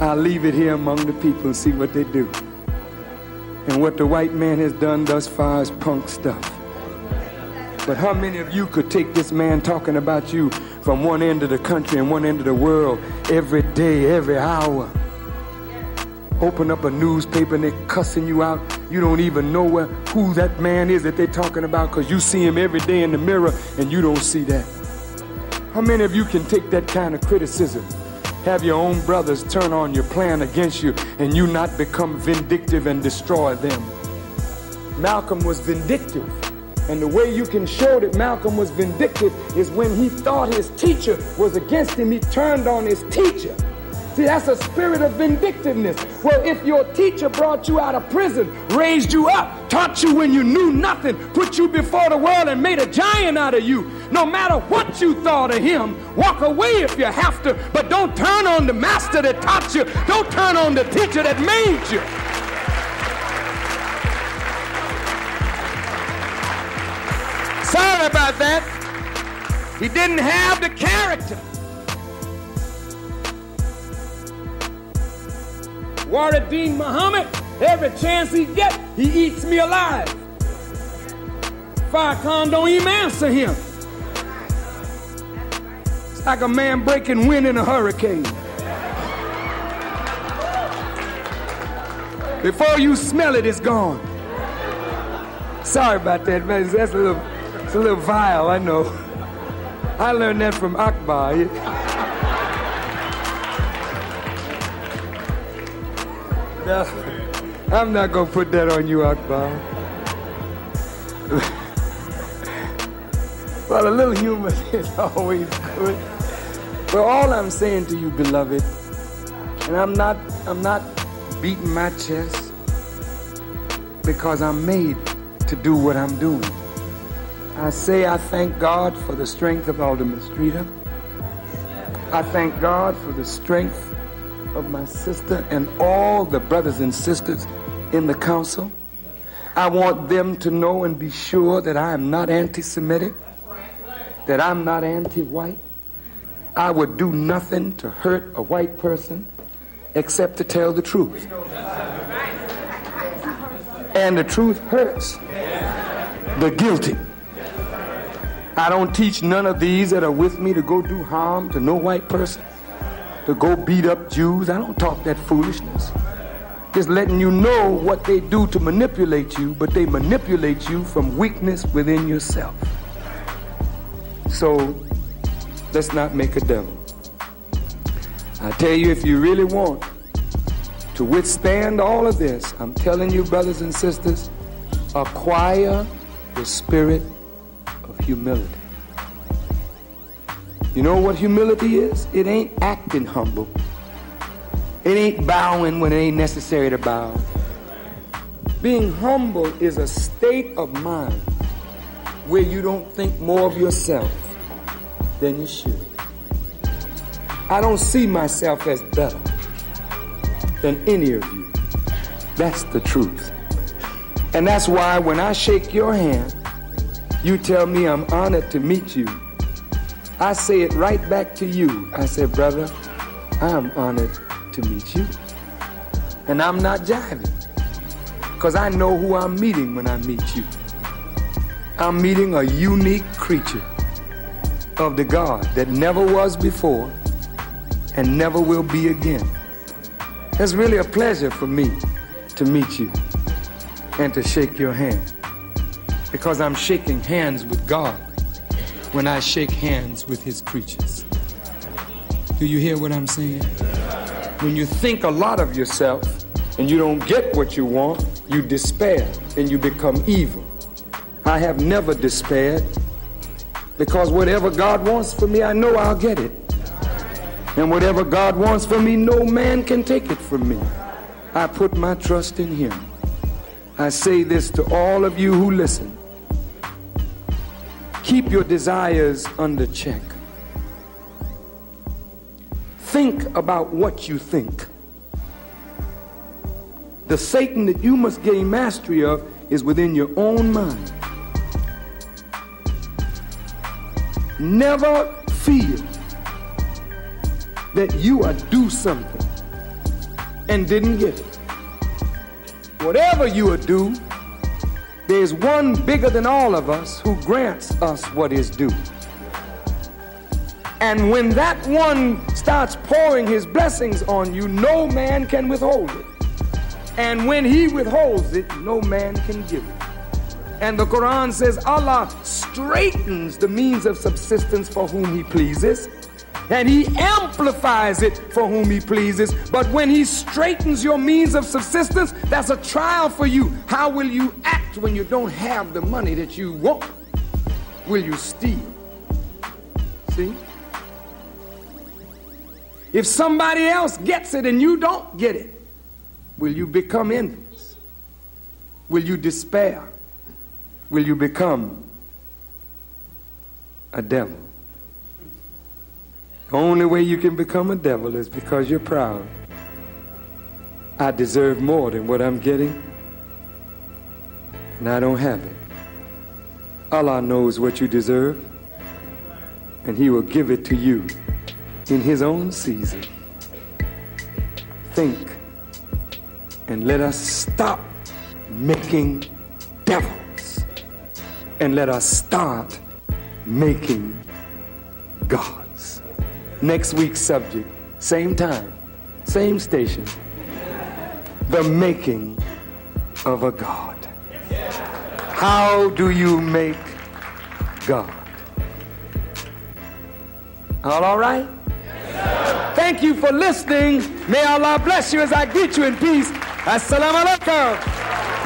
I'll leave it here among the people and see what they do. And what the white man has done thus far is punk stuff. But how many of you could take this man talking about you from one end of the country and one end of the world every day, every hour? Open up a newspaper and they're cussing you out. You don't even know where, who that man is that they're talking about because you see him every day in the mirror and you don't see that. How many of you can take that kind of criticism? Have your own brothers turn on your plan against you and you not become vindictive and destroy them. Malcolm was vindictive. And the way you can show that Malcolm was vindictive is when he thought his teacher was against him, he turned on his teacher. See, that's a spirit of vindictiveness. Well, if your teacher brought you out of prison, raised you up, taught you when you knew nothing, put you before the world, and made a giant out of you, no matter what you thought of him, walk away if you have to, but don't turn on the master that taught you. Don't turn on the teacher that made you. Sorry about that. He didn't have the character. Warith Deen Muhammad, every chance he get, he eats me alive. Farrakhan don't even answer him. It's like a man breaking wind in a hurricane. Before you smell it, it's gone. Sorry about that, man. That's a little, it's a little vile, I know. I learned that from Akbar. No, I'm not gonna put that on you, Akbar. well, a little humor is always good. But all I'm saying to you, beloved, and I'm not, I'm not beating my chest because I'm made to do what I'm doing. I say I thank God for the strength of Alderman Streeter. I thank God for the strength of my sister and all the brothers and sisters in the council. I want them to know and be sure that I am not anti Semitic. that I'm not anti white. I would do nothing to hurt a white person except to tell the truth. And the truth hurts the guilty. I don't teach none of these that are with me to go do harm to no white person, to go beat up Jews. I don't talk that foolishness. Just letting you know what they do to manipulate you, but they manipulate you from weakness within yourself. So let's not make a devil. I tell you, if you really want to withstand all of this, I'm telling you, brothers and sisters, acquire the spirit of humility. You know what humility is? It ain't acting humble. It ain't bowing when it ain't necessary to bow. Being humble is a state of mind where you don't think more of yourself than you should. I don't see myself as better than any of you. That's the truth. And that's why when I shake your hand, you tell me I'm honored to meet you. I say it right back to you. I say, brother, I'm honored to meet you. And I'm not jiving because I know who I'm meeting when I meet you. I'm meeting a unique creature of the God that never was before and never will be again. It's really a pleasure for me to meet you and to shake your hand because I'm shaking hands with God when I shake hands with his creatures. Do you hear what I'm saying? When you think a lot of yourself and you don't get what you want, you despair and you become evil. I have never despaired because whatever God wants for me, I know I'll get it. And whatever God wants for me, no man can take it from me. I put my trust in Him. I say this to all of you who listen. Keep your desires under check. Think about what you think. The Satan that you must gain mastery of is within your own mind. Never feel that you are do something and didn't get it. Whatever you are due, there's one bigger than all of us who grants us what is due. And when that one starts pouring his blessings on you, no man can withhold it. And when he withholds it, no man can give it. And the Quran says Allah straitens the means of subsistence for whom he pleases and he amplifies it for whom he pleases. But when he straitens your means of subsistence, that's a trial for you. How will you act when you don't have the money that you want? Will you steal? See? If somebody else gets it and you don't get it, will you become envious? Will you despair? Will you become a devil? Only way you can become a devil is because you're proud. I deserve more than what I'm getting, and I don't have it. Allah knows what you deserve, and He will give it to you in His own season. Think and let us stop making devils and let us start making gods. Next week's subject, same time, same station. The making of a God. How do you make God? All, all right? Thank you for listening. May Allah bless you as I greet you in peace. Assalamu alaikum.